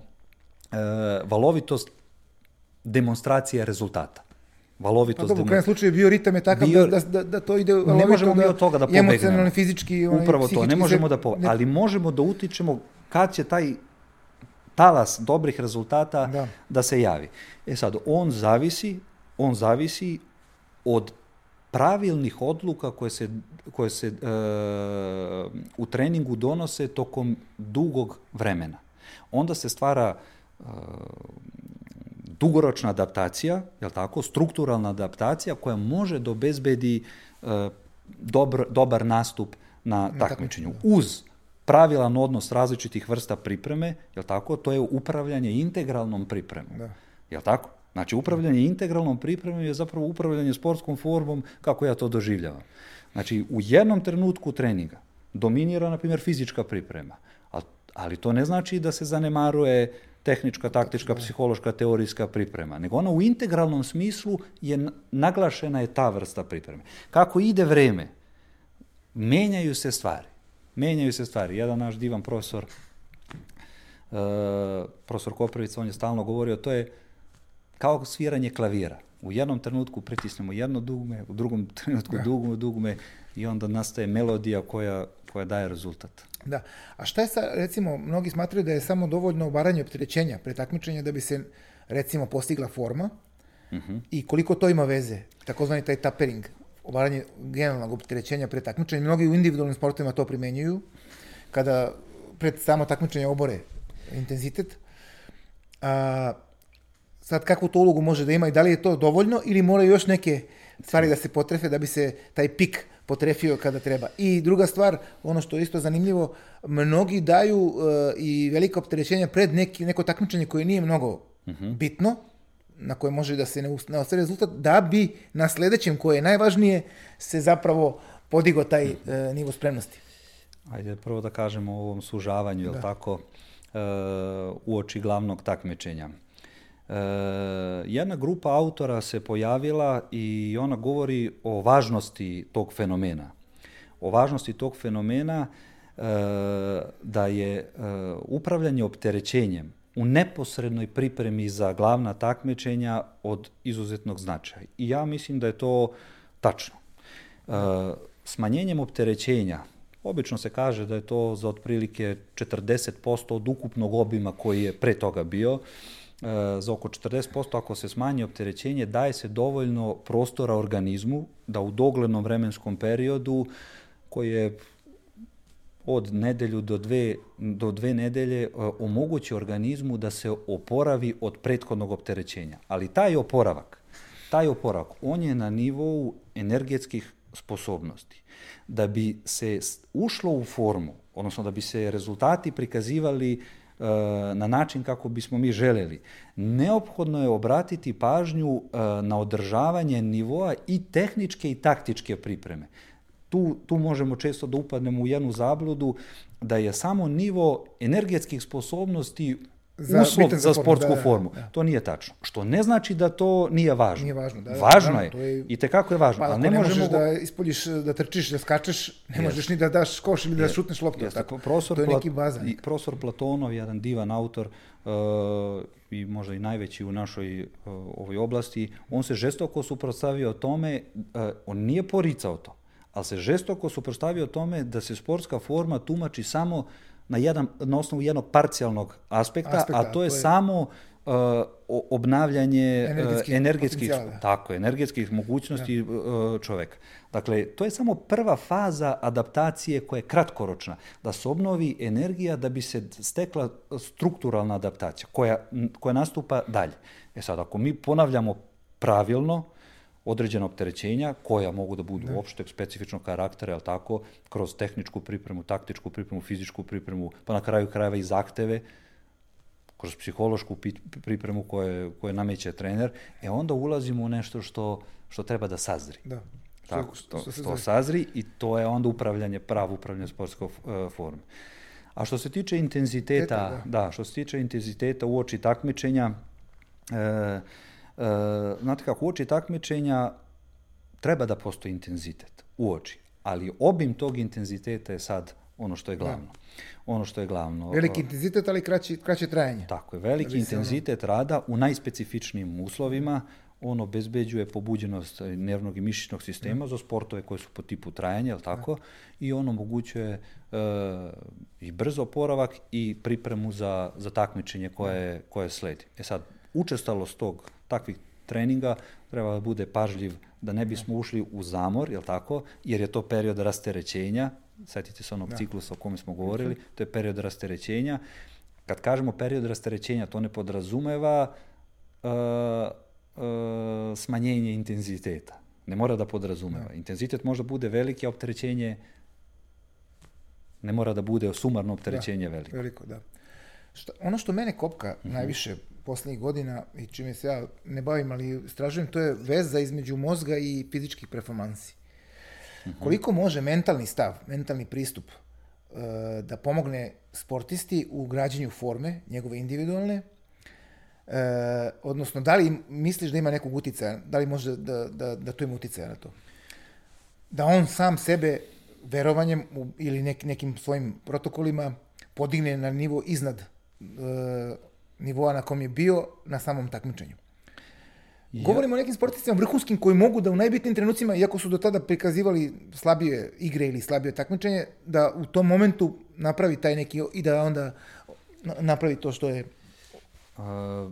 valovitost demonstracije rezultata valovitost. Pa dobro, u krajem slučaju bio ritam je takav bio, da, da, da to ide Ne možemo mi od toga da pobegnemo. Emocionalno, fizički, onaj, Upravo to, ne možemo da pobegnemo, ali možemo da utičemo kad će taj talas dobrih rezultata da. da se javi. E sad, on zavisi, on zavisi od pravilnih odluka koje se, koje se e, u treningu donose tokom dugog vremena. Onda se stvara e, dugoročna adaptacija, je tako, strukturalna adaptacija koja može da obezbedi e, dobar, dobar nastup na takmičenju. Uz pravilan odnos različitih vrsta pripreme, je tako, to je upravljanje integralnom pripremom. Da. Je tako? Znači, upravljanje integralnom pripremom je zapravo upravljanje sportskom formom kako ja to doživljavam. Znači, u jednom trenutku treninga dominira, na primjer, fizička priprema, ali to ne znači da se zanemaruje tehnička, taktička, psihološka, teorijska priprema, nego ona u integralnom smislu je naglašena je ta vrsta pripreme. Kako ide vreme, menjaju se stvari. Menjaju se stvari. Jedan naš divan profesor, uh, profesor Koprivic, on je stalno govorio, to je kao sviranje klavira. U jednom trenutku pritisnemo jedno dugme, u drugom trenutku da. dugme, dugme i onda nastaje melodija koja, koja daje rezultat. Da. A šta je sa, recimo, mnogi smatraju da je samo dovoljno obaranje opterećenja pre takmičenja da bi se, recimo, postigla forma uh mhm. -huh. i koliko to ima veze, takozvani taj tapering, obaranje generalnog opterećenja pre takmičenja. Mnogi u individualnim sportovima to primenjuju, kada pred samo takmičenje obore intenzitet. A, sad, kakvu to ulogu može da ima i da li je to dovoljno ili moraju još neke stvari da se potrefe da bi se taj pik potrefio kada treba. I druga stvar, ono što je isto zanimljivo, mnogi daju uh, i velika opterećenja pred neki, neko takmičenje koje nije mnogo uh mhm. -huh. bitno, na koje može da se ne, ne ostvari rezultat, da bi na sledećem, koje je najvažnije, se zapravo podigo taj uh, nivo spremnosti. Ajde prvo da kažemo o ovom sužavanju, da. je tako, uh, u oči glavnog takmičenja. E, jedna grupa autora se pojavila i ona govori o važnosti tog fenomena. O važnosti tog fenomena e, da je e, upravljanje opterećenjem u neposrednoj pripremi za glavna takmičenja od izuzetnog značaja. I ja mislim da je to tačno. E, smanjenjem opterećenja, obično se kaže da je to za otprilike 40% od ukupnog obima koji je pre toga bio, za oko 40% ako se smanji opterećenje, daje se dovoljno prostora organizmu da u doglednom vremenskom periodu koji je od nedelju do dve, do dve nedelje e, omogući organizmu da se oporavi od prethodnog opterećenja. Ali taj oporavak, taj oporavak, on je na nivou energetskih sposobnosti. Da bi se ušlo u formu, odnosno da bi se rezultati prikazivali na način kako bismo mi želeli. Neophodno je obratiti pažnju e, na održavanje nivoa i tehničke i taktičke pripreme. Tu, tu možemo često da upadnemo u jednu zabludu da je samo nivo energetskih sposobnosti za, uslov za, za sportsku da, da, formu. Da, da. To nije tačno. Što ne znači da to nije važno. Nije važno, da. Važno da, je. To je. I te kako je važno. Pa, ali ne, ne možemo go... da ispoljiš, da trčiš, da skačeš, ne yes. možeš ni da daš koš ili da šutneš loptu. Yes. Tako. Profesor to je neki bazan. I profesor Platonov, jedan divan autor, uh, i možda i najveći u našoj uh, ovoj oblasti, on se žestoko suprotstavio tome, uh, on nije poricao to, ali se žestoko suprotstavio tome da se sportska forma tumači samo na, jedan, na osnovu jednog parcijalnog aspekta, aspekta a to je, to je... samo uh, obnavljanje uh, energetskih, energetskih tako, energetskih mogućnosti ja. Da. uh, čoveka. Dakle, to je samo prva faza adaptacije koja je kratkoročna, da se obnovi energija da bi se stekla strukturalna adaptacija koja, koja nastupa dalje. E sad, ako mi ponavljamo pravilno, određena opterećenja koja mogu da budu ne. opšte specifičnog karaktera, al tako, kroz tehničku pripremu, taktičku pripremu, fizičku pripremu, pa na kraju krajeva i zahteve, kroz psihološku pripremu koje, koje nameće trener, e onda ulazimo u nešto što, što treba da sazri. Da. Tako, što, to, to sazri i to je onda upravljanje, pravo upravljanje sportskog uh, forme. A što se tiče intenziteta, Teta, da. da, što se tiče intenziteta u oči takmičenja, uh, znate kako, uoči takmičenja treba da postoji intenzitet, uoči, ali obim tog intenziteta je sad ono što je glavno. Ono što je glavno. Veliki intenzitet, ali kraći, kraće trajanje. Tako je, veliki ono- intenzitet rada u najspecifičnijim uslovima, on obezbeđuje pobuđenost nervnog i mišićnog sistema za sportove koje su po tipu trajanja, jel tako? I on omogućuje e, i brzo oporavak i pripremu za, za takmičenje koje, koje sledi. E sad, učestalost tog takvih treninga treba da bude pažljiv da ne bismo ušli u zamor, jel tako? Jer je to period rasterećenja, setite se onog ciklusa o kome smo govorili, to je period rasterećenja. Kad kažemo period rasterećenja, to ne podrazumeva uh, uh, smanjenje intenziteta. Ne mora da podrazumeva. Intenzitet možda bude veliki, a opterećenje ne mora da bude sumarno opterećenje veliko. Veliko, da. Šta, ono što mene kopka mm -hmm. najviše poslednjih godina i čime se ja ne bavim, ali istražujem, to je veza između mozga i fizičkih performansi. Mm -hmm. Koliko može mentalni stav, mentalni pristup uh, da pomogne sportisti u građenju forme, njegove individualne, uh, odnosno da li misliš da ima nekog uticaja, da li može da, da, da to ima uticaja na to? Da on sam sebe verovanjem u, ili nek, nekim svojim protokolima podigne na nivo iznad uh, nivoa na kom je bio na samom takmičenju. Ja. Govorimo o nekim sportistima vrhunskim koji mogu da u najbitnijim trenucima, iako su do tada prikazivali slabije igre ili slabije takmičenje, da u tom momentu napravi taj neki i da onda napravi to što je... A,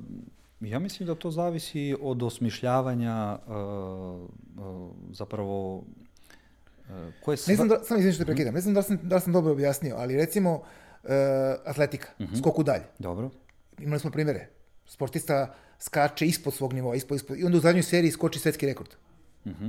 ja mislim da to zavisi od osmišljavanja uh, zapravo koje sva... Ne znam da, samo izvim što te prekidam, ne znam da sam, da sam dobro objasnio, ali recimo uh, atletika, mhm. -huh. skoku dalje. Dobro imali smo primere, sportista skače ispod svog nivoa, ispod, ispod, i onda u zadnjoj seriji skoči svetski rekord. Mhm.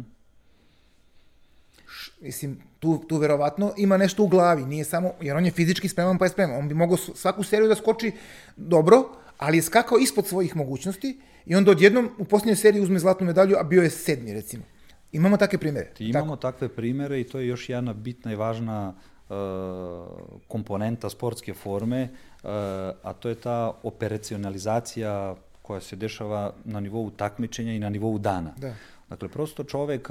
Š, mislim, tu, tu verovatno ima nešto u glavi, nije samo, jer on je fizički spreman pa je spreman. On bi mogao svaku seriju da skoči dobro, ali je skakao ispod svojih mogućnosti i onda odjednom u posljednjoj seriji uzme zlatnu medalju, a bio je sedmi, recimo. Imamo takve primere. Ti imamo Tako. takve primere i to je još jedna bitna i važna uh, komponenta sportske forme, a to je ta operacionalizacija koja se dešava na nivou takmičenja i na nivou dana. Da. Dakle, prosto čovek,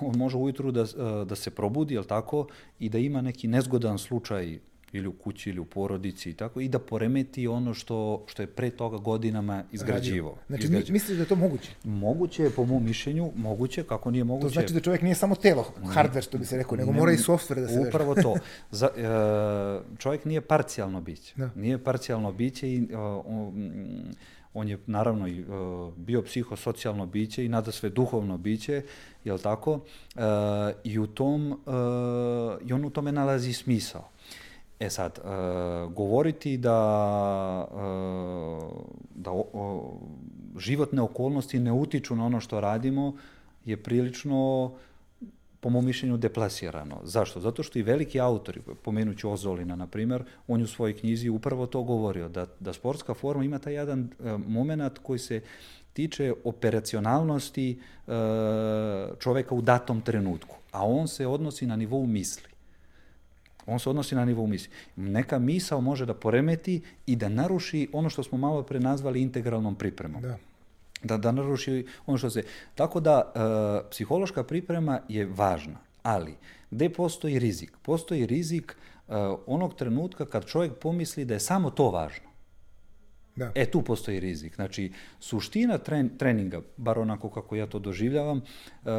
on može ujutru da, da se probudi, jel tako, i da ima neki nezgodan slučaj ili u kući ili u porodici i tako i da poremeti ono što što je pre toga godinama izgrađivao. Znači izgrađivo. misliš da je to moguće? Moguće je po mom mišljenju, moguće kako nije moguće. To znači da čovjek nije samo telo, hardware što bi se rekao, nego ne, mora i softver da se Upravo to. Za, e, čovjek nije parcijalno biće. Da. Nije parcijalno biće i on, on je naravno i uh, bio psihosocijalno biće i nada sve duhovno biće, jel tako? Uh, I u tom, i on u tome nalazi smisao. E sad, uh, govoriti da, uh, da o, o, životne okolnosti ne utiču na ono što radimo je prilično po mom mišljenju deplasirano. Zašto? Zato što i veliki autori, pomenuću Ozolina, na primjer, on je u svojoj knjizi upravo to govorio, da, da sportska forma ima taj jedan uh, moment koji se tiče operacionalnosti uh, čoveka u datom trenutku, a on se odnosi na nivou misli. On se odnosi na nivou misli. Neka misao može da poremeti i da naruši ono što smo malo pre nazvali integralnom pripremom. Da. Da, da naruši ono što se... Tako da, e, psihološka priprema je važna, ali gde postoji rizik? Postoji rizik e, onog trenutka kad čovjek pomisli da je samo to važno. Da. E, tu postoji rizik. Znači, suština tren, treninga, bar onako kako ja to doživljavam, uh,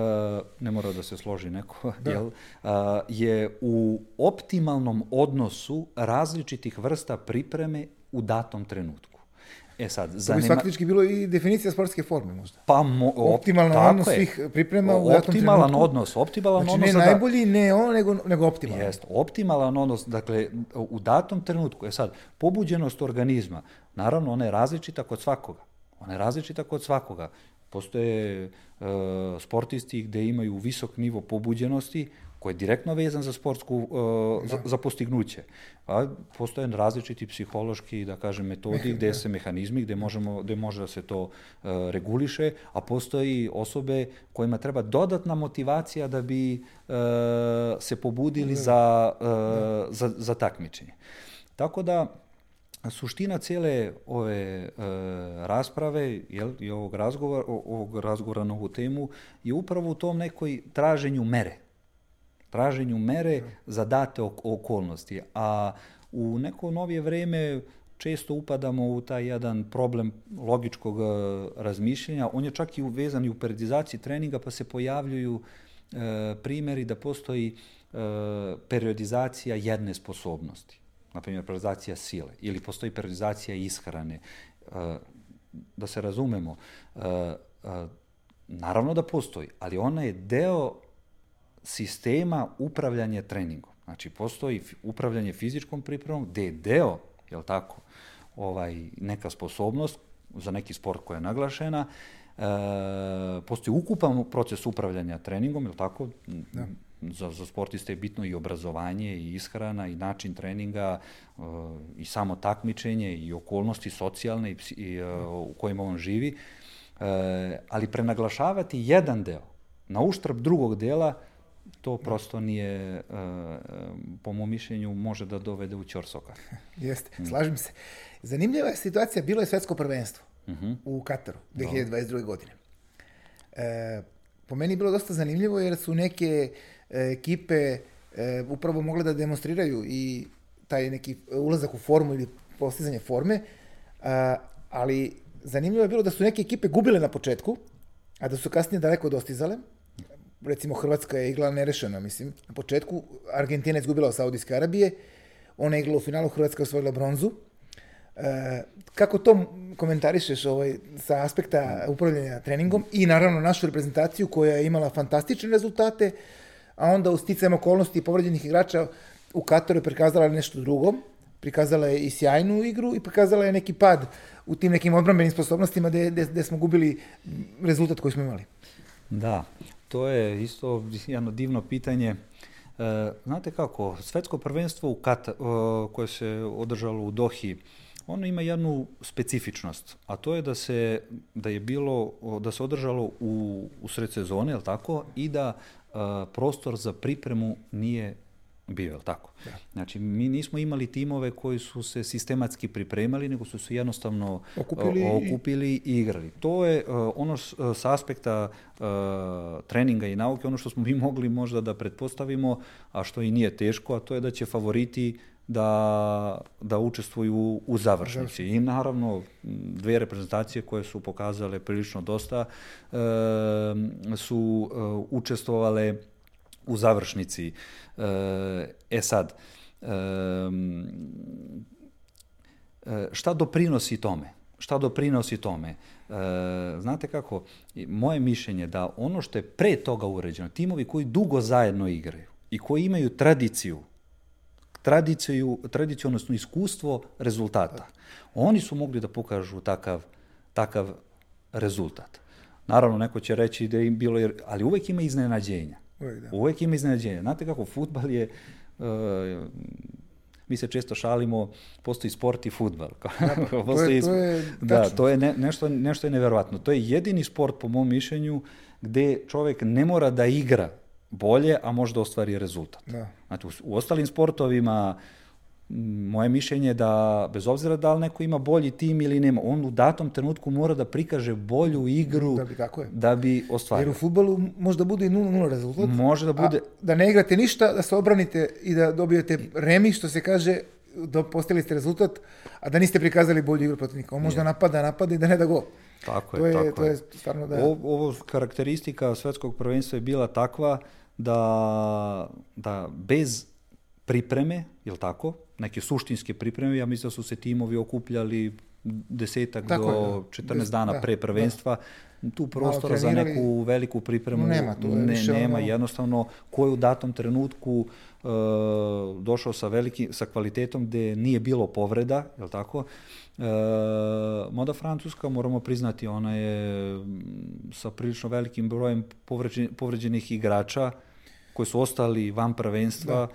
ne mora da se složi neko, da. jel, uh, je u optimalnom odnosu različitih vrsta pripreme u datom trenutku. E sad, zanima... To bi faktički bilo i definicija sportske forme možda. Pa, mo, optimalan odnos je. svih priprema u datom Optimalan trenutku. odnos, optimalan znači, odnos. ne da... najbolji, ne on, nego, nego optimalan. Jeste, optimalan odnos, dakle, u datom trenutku, je sad, pobuđenost organizma, naravno, ona je različita kod svakoga. Ona je različita kod svakoga. Postoje uh, sportisti gde imaju visok nivo pobuđenosti, koji je direktno vezan za sportsku, uh, za, za postignuće. A postoje različiti psihološki, da kažem, metodi gde se mehanizmi, gde, možemo, gde može da se to uh, reguliše, a postoji osobe kojima treba dodatna motivacija da bi uh, se pobudili za, uh, za, za takmičenje. Tako da, suština cijele ove e, rasprave jel, i ovog razgovora, ovog razgovora na ovu temu je upravo u tom nekoj traženju mere. Traženju mere za date okolnosti. A u neko novije vreme često upadamo u taj jedan problem logičkog e, razmišljanja. On je čak i uvezan i u periodizaciji treninga, pa se pojavljuju e, primjeri da postoji e, periodizacija jedne sposobnosti. Na primjer, periodizacija sile ili postoji periodizacija ishrane. E, da se razumemo, e, e, naravno da postoji, ali ona je deo sistema upravljanja treningom. Znači, postoji upravljanje fizičkom pripremom gde je deo, jel tako, ovaj, neka sposobnost za neki sport koja je naglašena, e, postoji ukupan proces upravljanja treningom, jel tako? Da. Za, za sportiste je bitno i obrazovanje, i ishrana, i način treninga, e, i samo takmičenje, i okolnosti socijalne i, i e, u kojima on živi. E, ali prenaglašavati jedan deo na uštrb drugog dela, to prosto nije, e, po mom mišljenju, može da dovede u ćorsoka. Jeste, slažem se. Zanimljiva je situacija, bilo je svetsko prvenstvo uh mhm. -huh. u Kataru 2022. godine. E, po meni je bilo dosta zanimljivo jer su neke e, ekipe e, upravo mogle da demonstriraju i taj neki ulazak u formu ili postizanje forme, a, ali zanimljivo je bilo da su neke ekipe gubile na početku, a da su kasnije daleko dostizale, recimo Hrvatska je igrala nerešeno, mislim. Na početku Argentina je izgubila od Saudijske Arabije, ona je igrala u finalu, Hrvatska je osvojila bronzu. E, kako to komentarišeš ovaj, sa aspekta upravljanja treningom i naravno našu reprezentaciju koja je imala fantastične rezultate, a onda u sticajem okolnosti povređenih igrača u Kataru je prikazala nešto drugo, prikazala je i sjajnu igru i prikazala je neki pad u tim nekim odbrambenim sposobnostima gde smo gubili rezultat koji smo imali. Da, to je isto jedno divno pitanje. E, znate kako, svetsko prvenstvo u Kata, koje se održalo u Dohi, ono ima jednu specifičnost, a to je da se da je bilo da se održalo u u sred sezone, je tako, i da a, prostor za pripremu nije bio, je tako? Da. Znači, mi nismo imali timove koji su se sistematski pripremali, nego su se jednostavno okupili, okupili i igrali. To je uh, ono s, sa aspekta uh, treninga i nauke, ono što smo mi mogli možda da pretpostavimo, a što i nije teško, a to je da će favoriti da, da učestvuju u završnici. I naravno, dve reprezentacije koje su pokazale prilično dosta uh, su učestvovale u završnici. E sad, šta doprinosi tome? Šta doprinosi tome? Znate kako, moje mišljenje da ono što je pre toga uređeno, timovi koji dugo zajedno igraju i koji imaju tradiciju, tradiciju, tradiciju odnosno iskustvo rezultata, oni su mogli da pokažu takav, takav rezultat. Naravno, neko će reći da im bilo, ali uvek ima iznenađenja. Uvek, da. Uvek ima iznenađenja. Znate kako, futbal je, uh, mi se često šalimo, postoji sport i futbal. Da, pa, postoji, to je, to je da, to je ne, nešto, nešto je neverovatno. To je jedini sport, po mom mišljenju, gde čovek ne mora da igra bolje, a može da ostvari rezultat. Da. Znači, u, u ostalim sportovima uh, moje mišljenje je da, bez obzira da li neko ima bolji tim ili nema, on u datom trenutku mora da prikaže bolju igru da bi, tako je. da bi ostvario. Jer u futbolu može da bude i 0-0 rezultat. Može da bude. A da ne igrate ništa, da se obranite i da dobijete remi, što se kaže, da postali ste rezultat, a da niste prikazali bolju igru protivnika. On može da napada, napada i da ne da go. Tako to je, je, tako to je. je stvarno da... Ovo, ovo karakteristika svetskog prvenstva je bila takva da, da bez pripreme, je tako, neke suštinske pripreme, ja mislim da su se timovi okupljali desetak tako do je, da. 14 dana da, pre prvenstva, da. tu prostora za neku veliku pripremu nema, tu ne, nema ono... jednostavno ko je u datom trenutku uh, došao sa, veliki, sa kvalitetom gde nije bilo povreda, je tako? E, moda Francuska, moramo priznati, ona je sa prilično velikim brojem povređenih igrača koji su ostali van prvenstva, da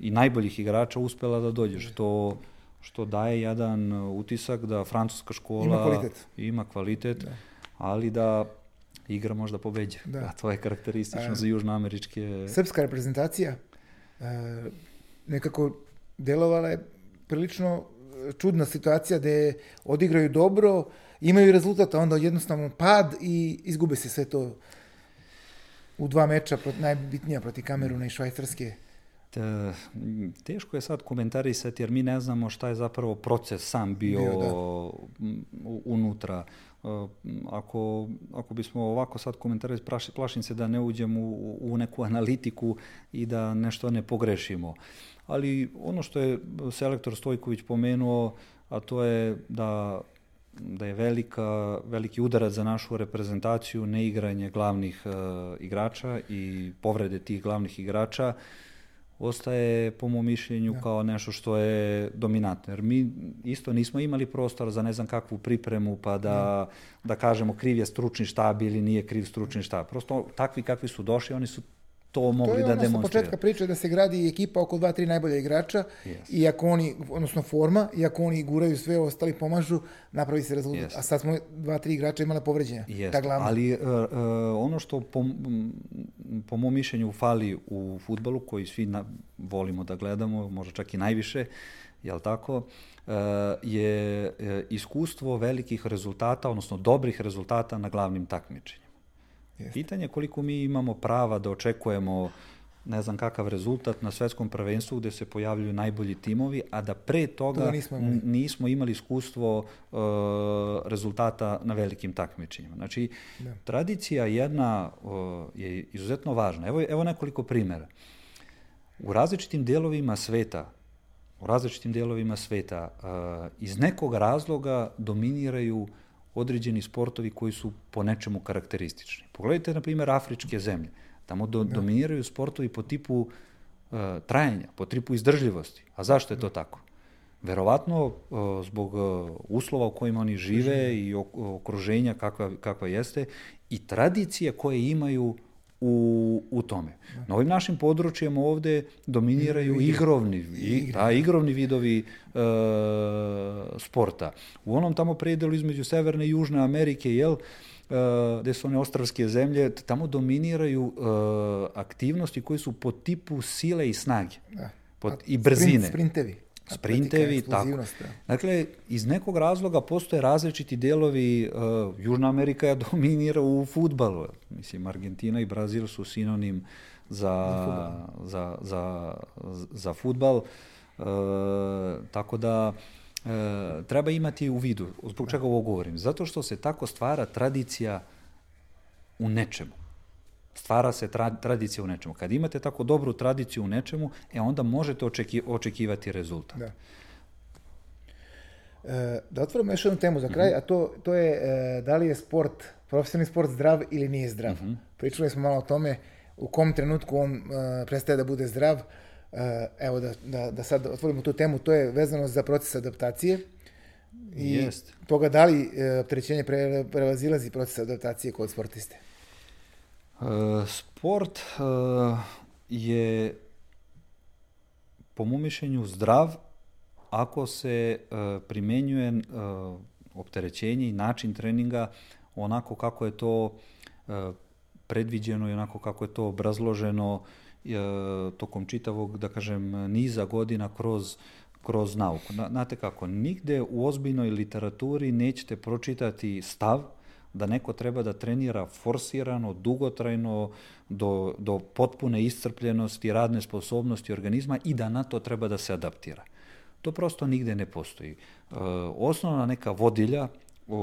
i najboljih igrača uspela da dođe, što, što daje jedan utisak da francuska škola ima kvalitet, ima kvalitet da. ali da igra možda pobeđa. Da. A to je karakteristično A, za južnoameričke... Srpska reprezentacija e, nekako delovala je prilično čudna situacija gde odigraju dobro, imaju rezultat, a onda jednostavno pad i izgube se sve to u dva meča, najbitnija proti Kameruna i Švajcarske. Te, teško je sad komentarisati jer mi ne znamo šta je zapravo proces sam bio, bio da. unutra. E, ako, ako bismo ovako sad komentarisali, plašim se da ne uđemo u, u neku analitiku i da nešto ne pogrešimo. Ali ono što je selektor Stojković pomenuo, a to je da da je velika, veliki udarac za našu reprezentaciju neigranje glavnih uh, igrača i povrede tih glavnih igrača. Uh, ostaje po mom mišljenju ja. kao nešto što je dominantno. Jer mi isto nismo imali prostor za ne znam kakvu pripremu pa da, ja. da kažemo kriv je stručni štab ili nije kriv stručni štab. Prosto takvi kakvi su došli, oni su to mogli da demonstriraju. To je ono sa početka priče da se gradi ekipa oko dva, tri najbolja igrača yes. i ako oni, odnosno forma, i ako oni guraju sve, ostali pomažu, napravi se rezultat. Yes. A sad smo dva, tri igrača imali povređenja. Yes. Ta glavna. Ali uh, uh, ono što po, po mom mišljenju fali u futbalu, koji svi na, volimo da gledamo, možda čak i najviše, jel tako, uh, je iskustvo velikih rezultata, odnosno dobrih rezultata na glavnim takmičenjima. Jeste. Pitanje je koliko mi imamo prava da očekujemo ne znam kakav rezultat na svetskom prvenstvu gde se pojavljuju najbolji timovi, a da pre toga, toga nismo, imali. nismo imali iskustvo uh, rezultata na velikim takmičenjima. Znači, da. tradicija jedna uh, je izuzetno važna. Evo, evo nekoliko primjera. U različitim delovima sveta, u različitim delovima sveta, uh, iz nekog razloga dominiraju određeni sportovi koji su po nečemu karakteristični. Pogledajte, na primjer, afričke zemlje. Tamo do, da. dominiraju sportovi po tipu uh, trajanja, po tipu izdržljivosti. A zašto je to tako? Verovatno uh, zbog uh, uslova u kojima oni žive i okruženja kakva, kakva jeste i tradicije koje imaju u, u tome. Da. Na ovim našim područjima ovde dominiraju igrovni, i, da, igrovni vidovi e, sporta. U onom tamo predelu između Severne i Južne Amerike, jel, e, gde su one ostravske zemlje, tamo dominiraju e, aktivnosti koji su po tipu sile i snage. Da. Pod, I brzine. Sprint, sprintevi sprintevi, tako. Da. Dakle, iz nekog razloga postoje različiti delovi, uh, Južna Amerika dominira u futbalu, mislim, Argentina i Brazil su sinonim za, za, za, za futbal, uh, tako da uh, treba imati u vidu, zbog čega ovo govorim, zato što se tako stvara tradicija u nečemu stvara se tra, tradicija u nečemu. Kad imate tako dobru tradiciju u nečemu, e onda možete očeki, očekivati rezultat. Da. E, da otvorimo još jednu temu za kraj, mm -hmm. a to, to je e, da li je sport, profesionalni sport zdrav ili nije zdrav. Mm -hmm. Pričali smo malo o tome u kom trenutku on e, prestaje da bude zdrav. E, evo da, da, da sad otvorimo tu temu, to je vezano za proces adaptacije. I Jest. toga da li e, opterećenje pre, prevazilazi proces adaptacije kod sportiste? Sport je po mom mišljenju zdrav ako se primenjuje opterećenje i način treninga onako kako je to predviđeno i onako kako je to obrazloženo tokom čitavog, da kažem, niza godina kroz kroz nauku. Znate kako, nigde u ozbiljnoj literaturi nećete pročitati stav da neko treba da trenira forsirano, dugotrajno, do, do potpune iscrpljenosti, radne sposobnosti organizma i da na to treba da se adaptira. To prosto nigde ne postoji. E, osnovna neka vodilja u,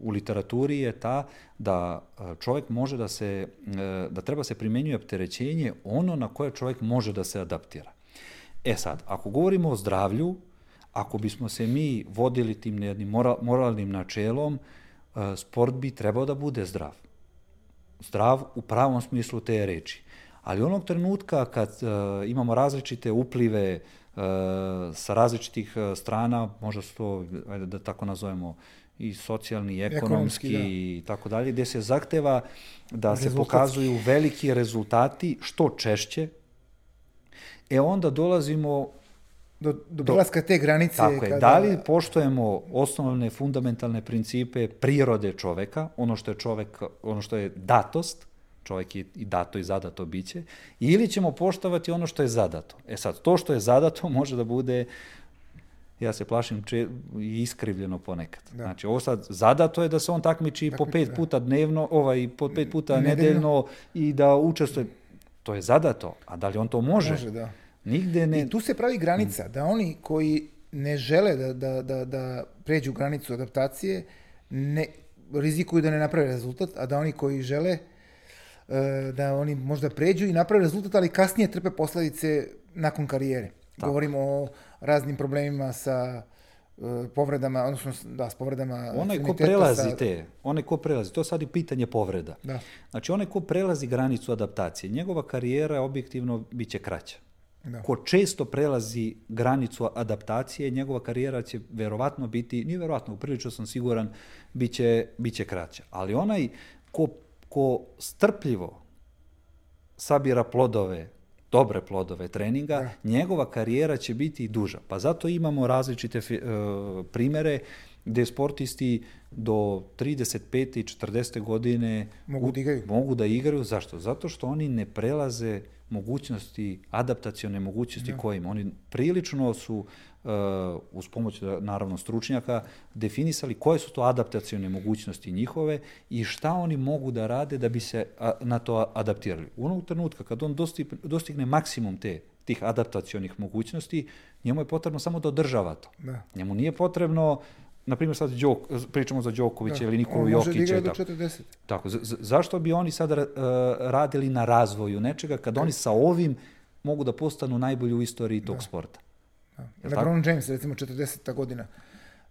u literaturi je ta da čovjek može da se, e, da treba se primenjuje opterećenje ono na koje čovjek može da se adaptira. E sad, ako govorimo o zdravlju, ako bismo se mi vodili tim jednim moral, moralnim načelom, E, sport bi trebao da bude zdrav. Zdrav u pravom smislu te reči. Ali onog trenutka kad uh, imamo različite uplive uh, sa različitih strana, možda su to, ajde da tako nazovemo, i socijalni, i ekonomski, ekonomski da. i tako dalje, gde se zahteva da Rezultatski. se pokazuju veliki rezultati što češće, e onda dolazimo do, do prelaska te granice. Tako je. Kada... Da li poštujemo osnovne fundamentalne principe prirode čoveka, ono što je čovek, ono što je datost, čovek je i dato i zadato biće, ili ćemo poštovati ono što je zadato. E sad, to što je zadato može da bude ja se plašim če, iskrivljeno ponekad. Znači, ovo sad zadato je da se on takmiči po pet puta dnevno, ovaj, po pet puta nedeljno i da učestvuje. To je zadato, a da li on to može? Može, da. Nigde ne... I tu se pravi granica, da oni koji ne žele da, da, da, da pređu granicu adaptacije, ne, rizikuju da ne naprave rezultat, a da oni koji žele e, da oni možda pređu i naprave rezultat, ali kasnije trpe posledice nakon karijere. Tako. Govorimo o raznim problemima sa e, povredama, odnosno da, s povredama Onaj ko prelazi sa... te, onaj ko prelazi, to je sad i pitanje povreda. Da. Znači, onaj ko prelazi granicu adaptacije, njegova karijera objektivno bit će kraća. Da. Ko često prelazi granicu adaptacije, njegova karijera će verovatno biti, nije verovatno, uprilično sam siguran, bit će, bit će kraća. Ali onaj ko, ko strpljivo sabira plodove dobre plodove treninga, da. njegova karijera će biti duža. Pa zato imamo različite uh, primere gde sportisti do 35. i 40. godine mogu da igraju. Mogu da igraju. Zašto? Zato što oni ne prelaze mogućnosti, adaptacione mogućnosti da. kojim. Oni prilično su, uh, uz pomoć naravno stručnjaka, definisali koje su to adaptacione mogućnosti njihove i šta oni mogu da rade da bi se a, na to adaptirali. U onog trenutka kad on dostigne, dostigne maksimum te tih adaptacionih mogućnosti, njemu je potrebno samo da održava to. Da. Njemu nije potrebno na primjer sad Đok, pričamo za Đokovića da, ili Nikolu Jokića. Da do 40. Tako, z, zašto bi oni sada uh, radili na razvoju nečega kad da. oni sa ovim mogu da postanu najbolji u istoriji tog da. sporta? Da. LeBron? James, recimo 40. godina,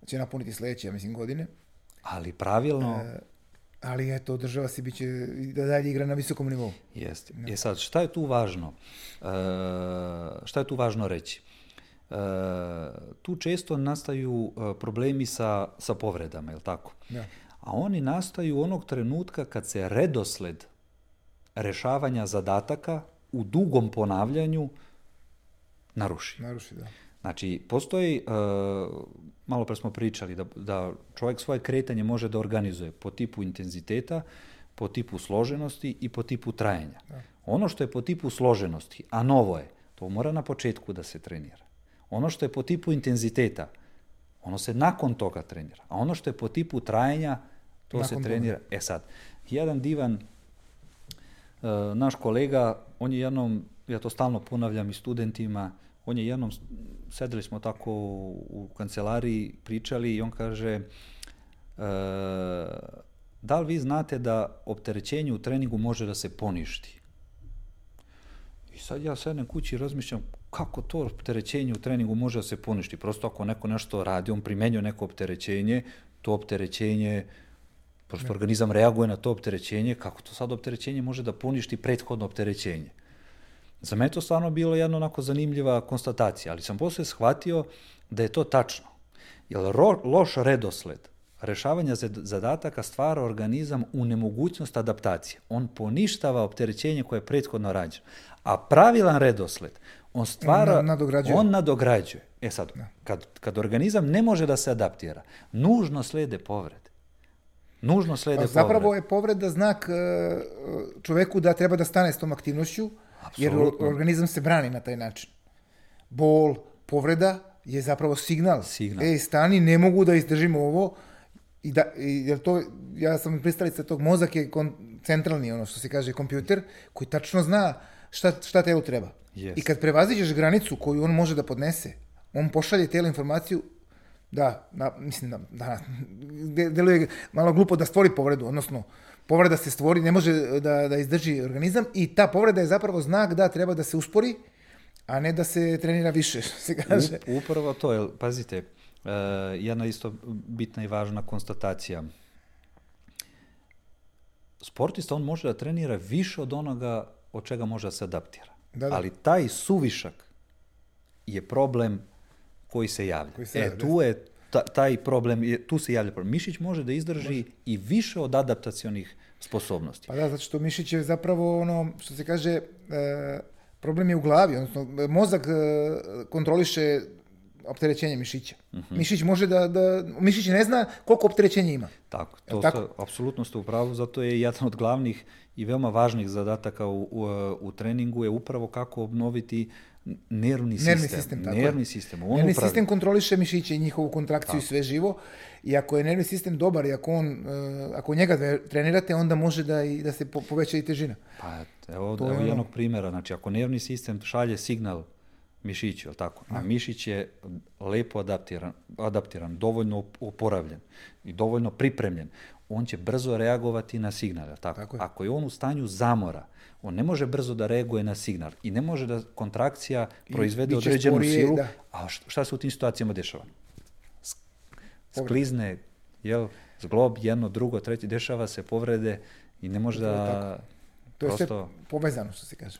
će napuniti sledeće, ja mislim, godine. Ali pravilno... E, ali eto, država se biće da dalje igra na visokom nivou. Jeste. Da. E sad, šta je tu važno? E, šta je tu važno reći? Tu često nastaju e, problemi sa, sa povredama, je li tako? Da. A oni nastaju onog trenutka kad se redosled rešavanja zadataka u dugom ponavljanju naruši. Naruši, da. Znači, postoji, uh, malo pre smo pričali, da, da čovjek svoje kretanje može da organizuje po tipu intenziteta, po tipu složenosti i po tipu trajanja. Da. Ono što je po tipu složenosti, a novo je, to mora na početku da se trenira. Ono što je po tipu intenziteta, ono se nakon toga trenira. A ono što je po tipu trajanja, to nakon se trenira. Toga. E sad, jedan divan uh, naš kolega, on je jednom, ja to stalno ponavljam i studentima, on je jednom, sedeli smo tako u kancelariji, pričali i on kaže, uh, da li vi znate da opterećenje u treningu može da se poništi? I sad ja sedem kući i razmišljam kako to opterećenje u treningu može da se poništi. Prosto ako neko nešto radi, on primenjuje neko opterećenje, to opterećenje, prosto ne. organizam reaguje na to opterećenje, kako to sad opterećenje može da poništi prethodno opterećenje. Za me to stvarno bilo jedna onako zanimljiva konstatacija, ali sam posle shvatio da je to tačno. Jer ro, loš redosled rešavanja zadataka stvara organizam u nemogućnost adaptacije. On poništava opterećenje koje je prethodno rađeno. A pravilan redosled, on stvara, on nadograđuje. On nadograđuje. E sad, da. kad, kad organizam ne može da se adaptira, nužno slede povrede. Nužno slede povrede. Zapravo je povreda znak e, čoveku da treba da stane s tom aktivnošću, Absolutno. jer organizam se brani na taj način. Bol, povreda je zapravo signal. Signal. Ej, stani, ne mogu da izdržim ovo, I da, i, jer to, ja sam pristalica tog, mozak je kon, centralni, ono što se kaže, kompjuter, koji tačno zna šta, šta telu treba. Yes. I kad prevaziđeš granicu koju on može da podnese, on pošalje telu informaciju da, da mislim da, da, deluje malo glupo da stvori povredu, odnosno povreda se stvori, ne može da, da izdrži organizam i ta povreda je zapravo znak da treba da se uspori, a ne da se trenira više, što se kaže. Upravo to, je, pazite, uh, jedna isto bitna i važna konstatacija. Sportista, on može da trenira više od onoga od čega može da se adaptira. Da, da. Ali taj suvišak je problem koji se javlja. Koji se e, javlja. E, tu je ta, taj problem, je, tu se javlja problem. Mišić može da izdrži može. i više od adaptacionih sposobnosti. Pa da, zato što mišić je zapravo ono, što se kaže, e, problem je u glavi, odnosno mozak e, kontroliše opterećenje mišića. Mišić može da, da, mišić ne zna koliko opterećenja ima. Tako, to tako? ste, apsolutno ste u pravu, zato je jedan od glavnih i veoma važnih zadataka u, u, u treningu je upravo kako obnoviti nervni sistem. Nervni sistem, tako je. nervni sistem. On nervni upravi- sistem kontroliše mišiće i njihovu kontrakciju i sve živo. I ako je nervni sistem dobar i ako, on, e, ako njega trenirate, onda može da, i, da se po- poveća i težina. Pa evo, To je evo ono. jednog primjera, znači ako nervni sistem šalje signal mišiću, jel tako? A mišić je lepo adaptiran, adaptiran, dovoljno op- oporavljen i dovoljno pripremljen, on će brzo reagovati na signal, jel tako? Tako je. Ako je on u stanju zamora, on ne može brzo da reaguje na signal i ne može da kontrakcija proizvede određenu sporije, silu, da. a šta se u tim situacijama dešava? Sklizne, jel, zglob, jedno, drugo, treće, dešava se povrede i ne može da... To je sve prosto- povezano, što se kaže.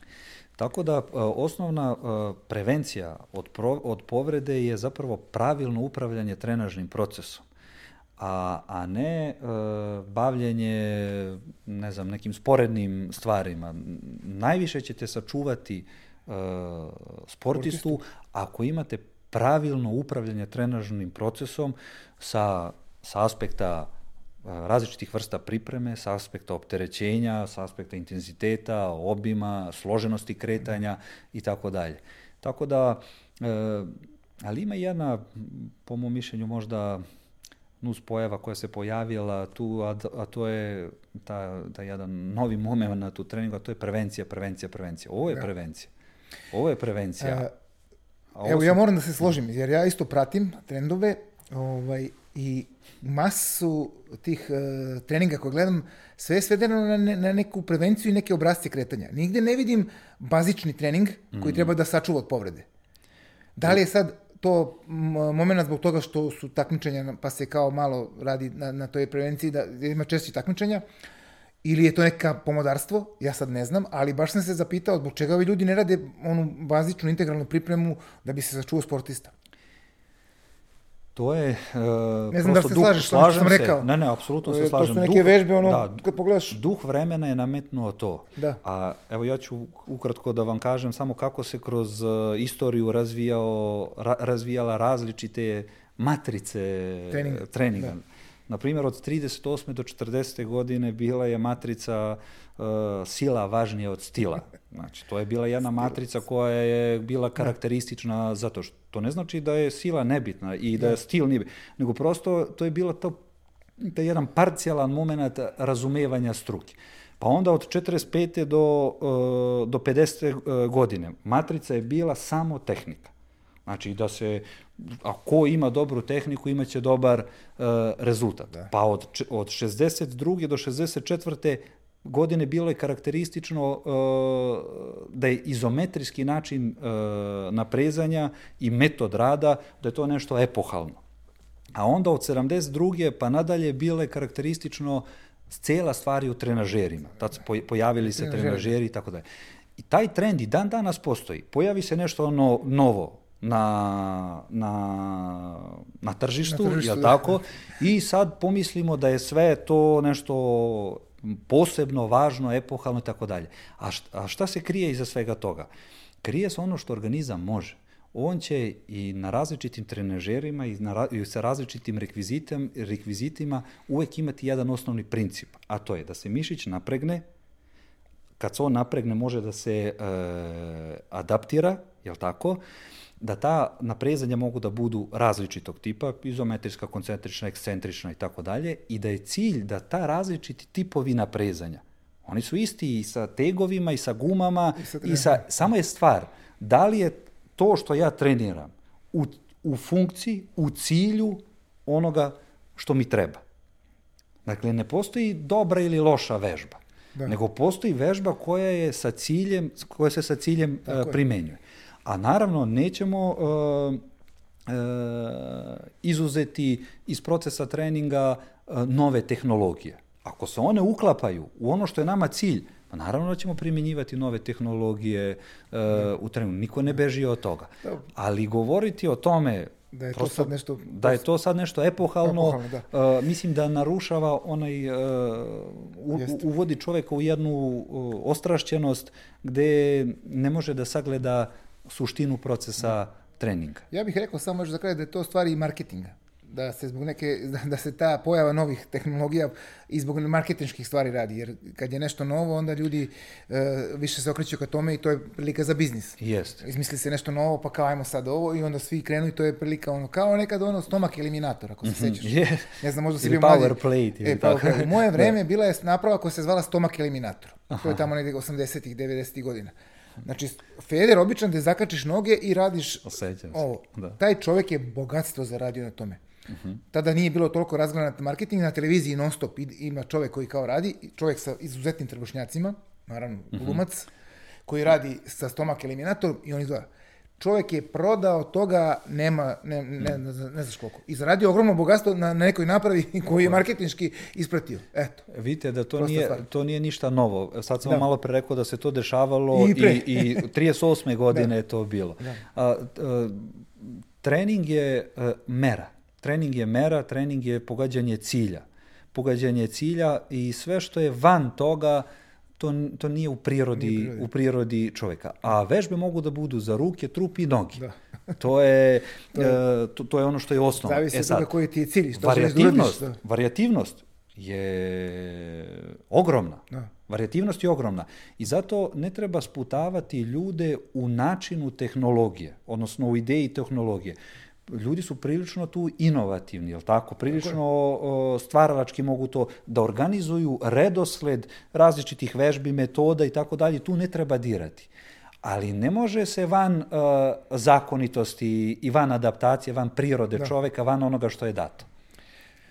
Tako da e, osnovna e, prevencija od, pro- od povrede je zapravo pravilno upravljanje trenažnim procesom, a, a ne e, bavljenje ne znam, nekim sporednim stvarima. Najviše ćete sačuvati e, sportistu ako imate pravilno upravljanje trenažnim procesom sa, sa aspekta različitih vrsta pripreme, sa aspekta opterećenja, sa aspekta intenziteta, obima, složenosti kretanja i tako dalje. Tako da, e, ali ima jedna, po mom mišljenju, možda nus pojava koja se pojavila tu, a, a to je ta, ta jedan novi moment u treningu, a to je prevencija, prevencija, prevencija. Ovo je prevencija. Ovo je prevencija. E, A ovo Evo, su- ja moram da se složim, jer ja isto pratim trendove ovaj, i masu tih e, treninga koje gledam, sve je svedeno na, ne- na neku prevenciju i neke obrazce kretanja. Nigde ne vidim bazični trening koji treba da sačuva od povrede. Da li je sad to moment zbog toga što su takmičenja, pa se kao malo radi na, na toj prevenciji, da ima češće takmičenja, ili je to neka pomodarstvo, ja sad ne znam, ali baš sam se zapitao zbog čega ovi ljudi ne rade onu bazičnu integralnu pripremu da bi se sačuvao sportista. To je... e, Ne znam da se duh- slažeš što slažem sam se. rekao. Ne, ne, apsolutno se je- to slažem. su neke vežbe, ono, da, kad pogledaš- Duh vremena je nametnuo to. Da. A evo ja ću ukratko da vam kažem samo kako se kroz e, istoriju razvijao, ra- razvijala različite matrice Treninga, treninga. da. Na primjer, od 38. do 40. godine bila je matrica e, sila važnija od stila. Znači, to je bila jedna matrica koja je bila karakteristična zato što to ne znači da je sila nebitna i da je stil nije nego prosto to je bilo to taj jedan parcijalan moment razumevanja struke. Pa onda od 45. do, e, do 50. godine matrica je bila samo tehnika. Znači da se, a ko ima dobru tehniku imaće dobar e, rezultat. Pa od, od 62. do 64. godine bilo je karakteristično e, da je izometrijski način e, naprezanja i metod rada, da je to nešto epohalno. A onda od 72. pa nadalje bilo je karakteristično cela stvari u trenažerima. Tad su poj- pojavili se Trenažeri. i tako dalje. I taj trend i dan danas postoji. Pojavi se nešto ono novo na, na, na tržištu, Na tržištu, jel da. tako? I sad pomislimo da je sve to nešto posebno, važno, epohalno i tako dalje. A št- A šta se krije iza svega toga? Krije se ono što organizam može. On će i na različitim trenažerima i, na, i sa različitim rekvizitem, rekvizitima uvek imati jedan osnovni princip, a to je da se mišić napregne, kad se on napregne može da se e, adaptira, jel tako? Da ta naprezanja mogu da budu različitog tipa, izometrijska, koncentrična, ekscentrična i tako dalje, i da je cilj da ta različiti tipovi naprezanja, oni su isti i sa tegovima i sa gumama I sa i sa, samo je stvar, da li je to što ja treniram u, u funkciji, u cilju onoga što mi treba. Dakle, ne postoji dobra ili loša vežba, Da. nego postoji vežba koja je sa ciljem, koja se sa ciljem uh, je. primenjuje. A naravno nećemo uh, uh, izuzeti iz procesa treninga uh, nove tehnologije. Ako se one uklapaju u ono što je nama cilj, pa naravno da ćemo primjenjivati nove tehnologije uh, u treningu. Niko ne beži od toga. Ali govoriti o tome Da je to prosto- sad nešto- da je to sad nešto epohalno, Epohalno, da. uh, mislim da narušava onaj, uh, u- Jeste. uvodi čoveka u jednu uh, ostrašćenost gde ne može da sagleda suštinu procesa treninga. Ja bih rekao samo još za kraj da je to stvari i marketinga. Da se zbog neke, da se ta pojava novih tehnologija i zbog marketinških stvari radi. Jer kad je nešto novo, onda ljudi e, više se okreću ka tome i to je prilika za biznis. Jest. Izmisli se nešto novo, pa kao ajmo sad ovo i onda svi krenu i to je prilika ono, kao nekad ono stomak eliminator, ako se sećaš. Je. Ne znam, možda si bio mlađi. power plate ili E, tako. power. U moje vreme bila je naprava koja se zvala stomak eliminator. To je tamo negdje 80-ih, 90-ih godina. Znači, feder običan gde zakačiš noge i radiš Osjećam se, ovo. da. Taj čovjek je bogatstvo zaradio na tome. Tada nije bilo toliko razgledat marketing, na televiziji non stop ima čovjek koji kao radi, čovjek sa izuzetnim trbušnjacima, naravno glumac, koji radi sa stomak eliminatorom i on izgleda. Čovjek je prodao toga, nema, ne, ne, ne, ne znaš koliko. I zaradio ogromno bogatstvo na, na nekoj napravi koji je marketinški ispratio. Eto. Vidite da to Prosta nije, stvar. to nije ništa novo. Sad sam Da. malo pre rekao da se to dešavalo I i, pre. i, 38. godine je to bilo. Da. A, a, trening je e, mera. Trening je mera, trening je pogađanje cilja. Pogađanje cilja i sve što je van toga, to, to nije u prirodi, Nije prirodi. u prirodi čovjeka. A vežbe mogu da budu za ruke, trup i noge. Da. To je, e, to, to je ono što je osnova. Zavisi E sad, toga koji ti je cilj, što da uradiš. varijativnost, Da. varijativnost je ogromna. Da. Varijativnost je ogromna. I zato ne treba sputavati ljude u načinu tehnologije, odnosno u ideji tehnologije ljudi su prilično tu inovativni, je tako? Prilično stvaralački mogu to da organizuju redosled različitih vežbi, metoda i tako dalje, tu ne treba dirati. Ali ne može se van uh, zakonitosti i van adaptacije, van prirode da. čoveka, van onoga što je dato.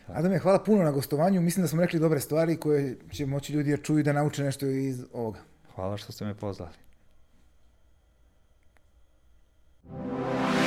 Da. Adame, hvala puno na gostovanju. Mislim da smo rekli dobre stvari koje će moći ljudi da čuju da nauče nešto iz ovoga. Hvala što ste me pozvali. Thank you.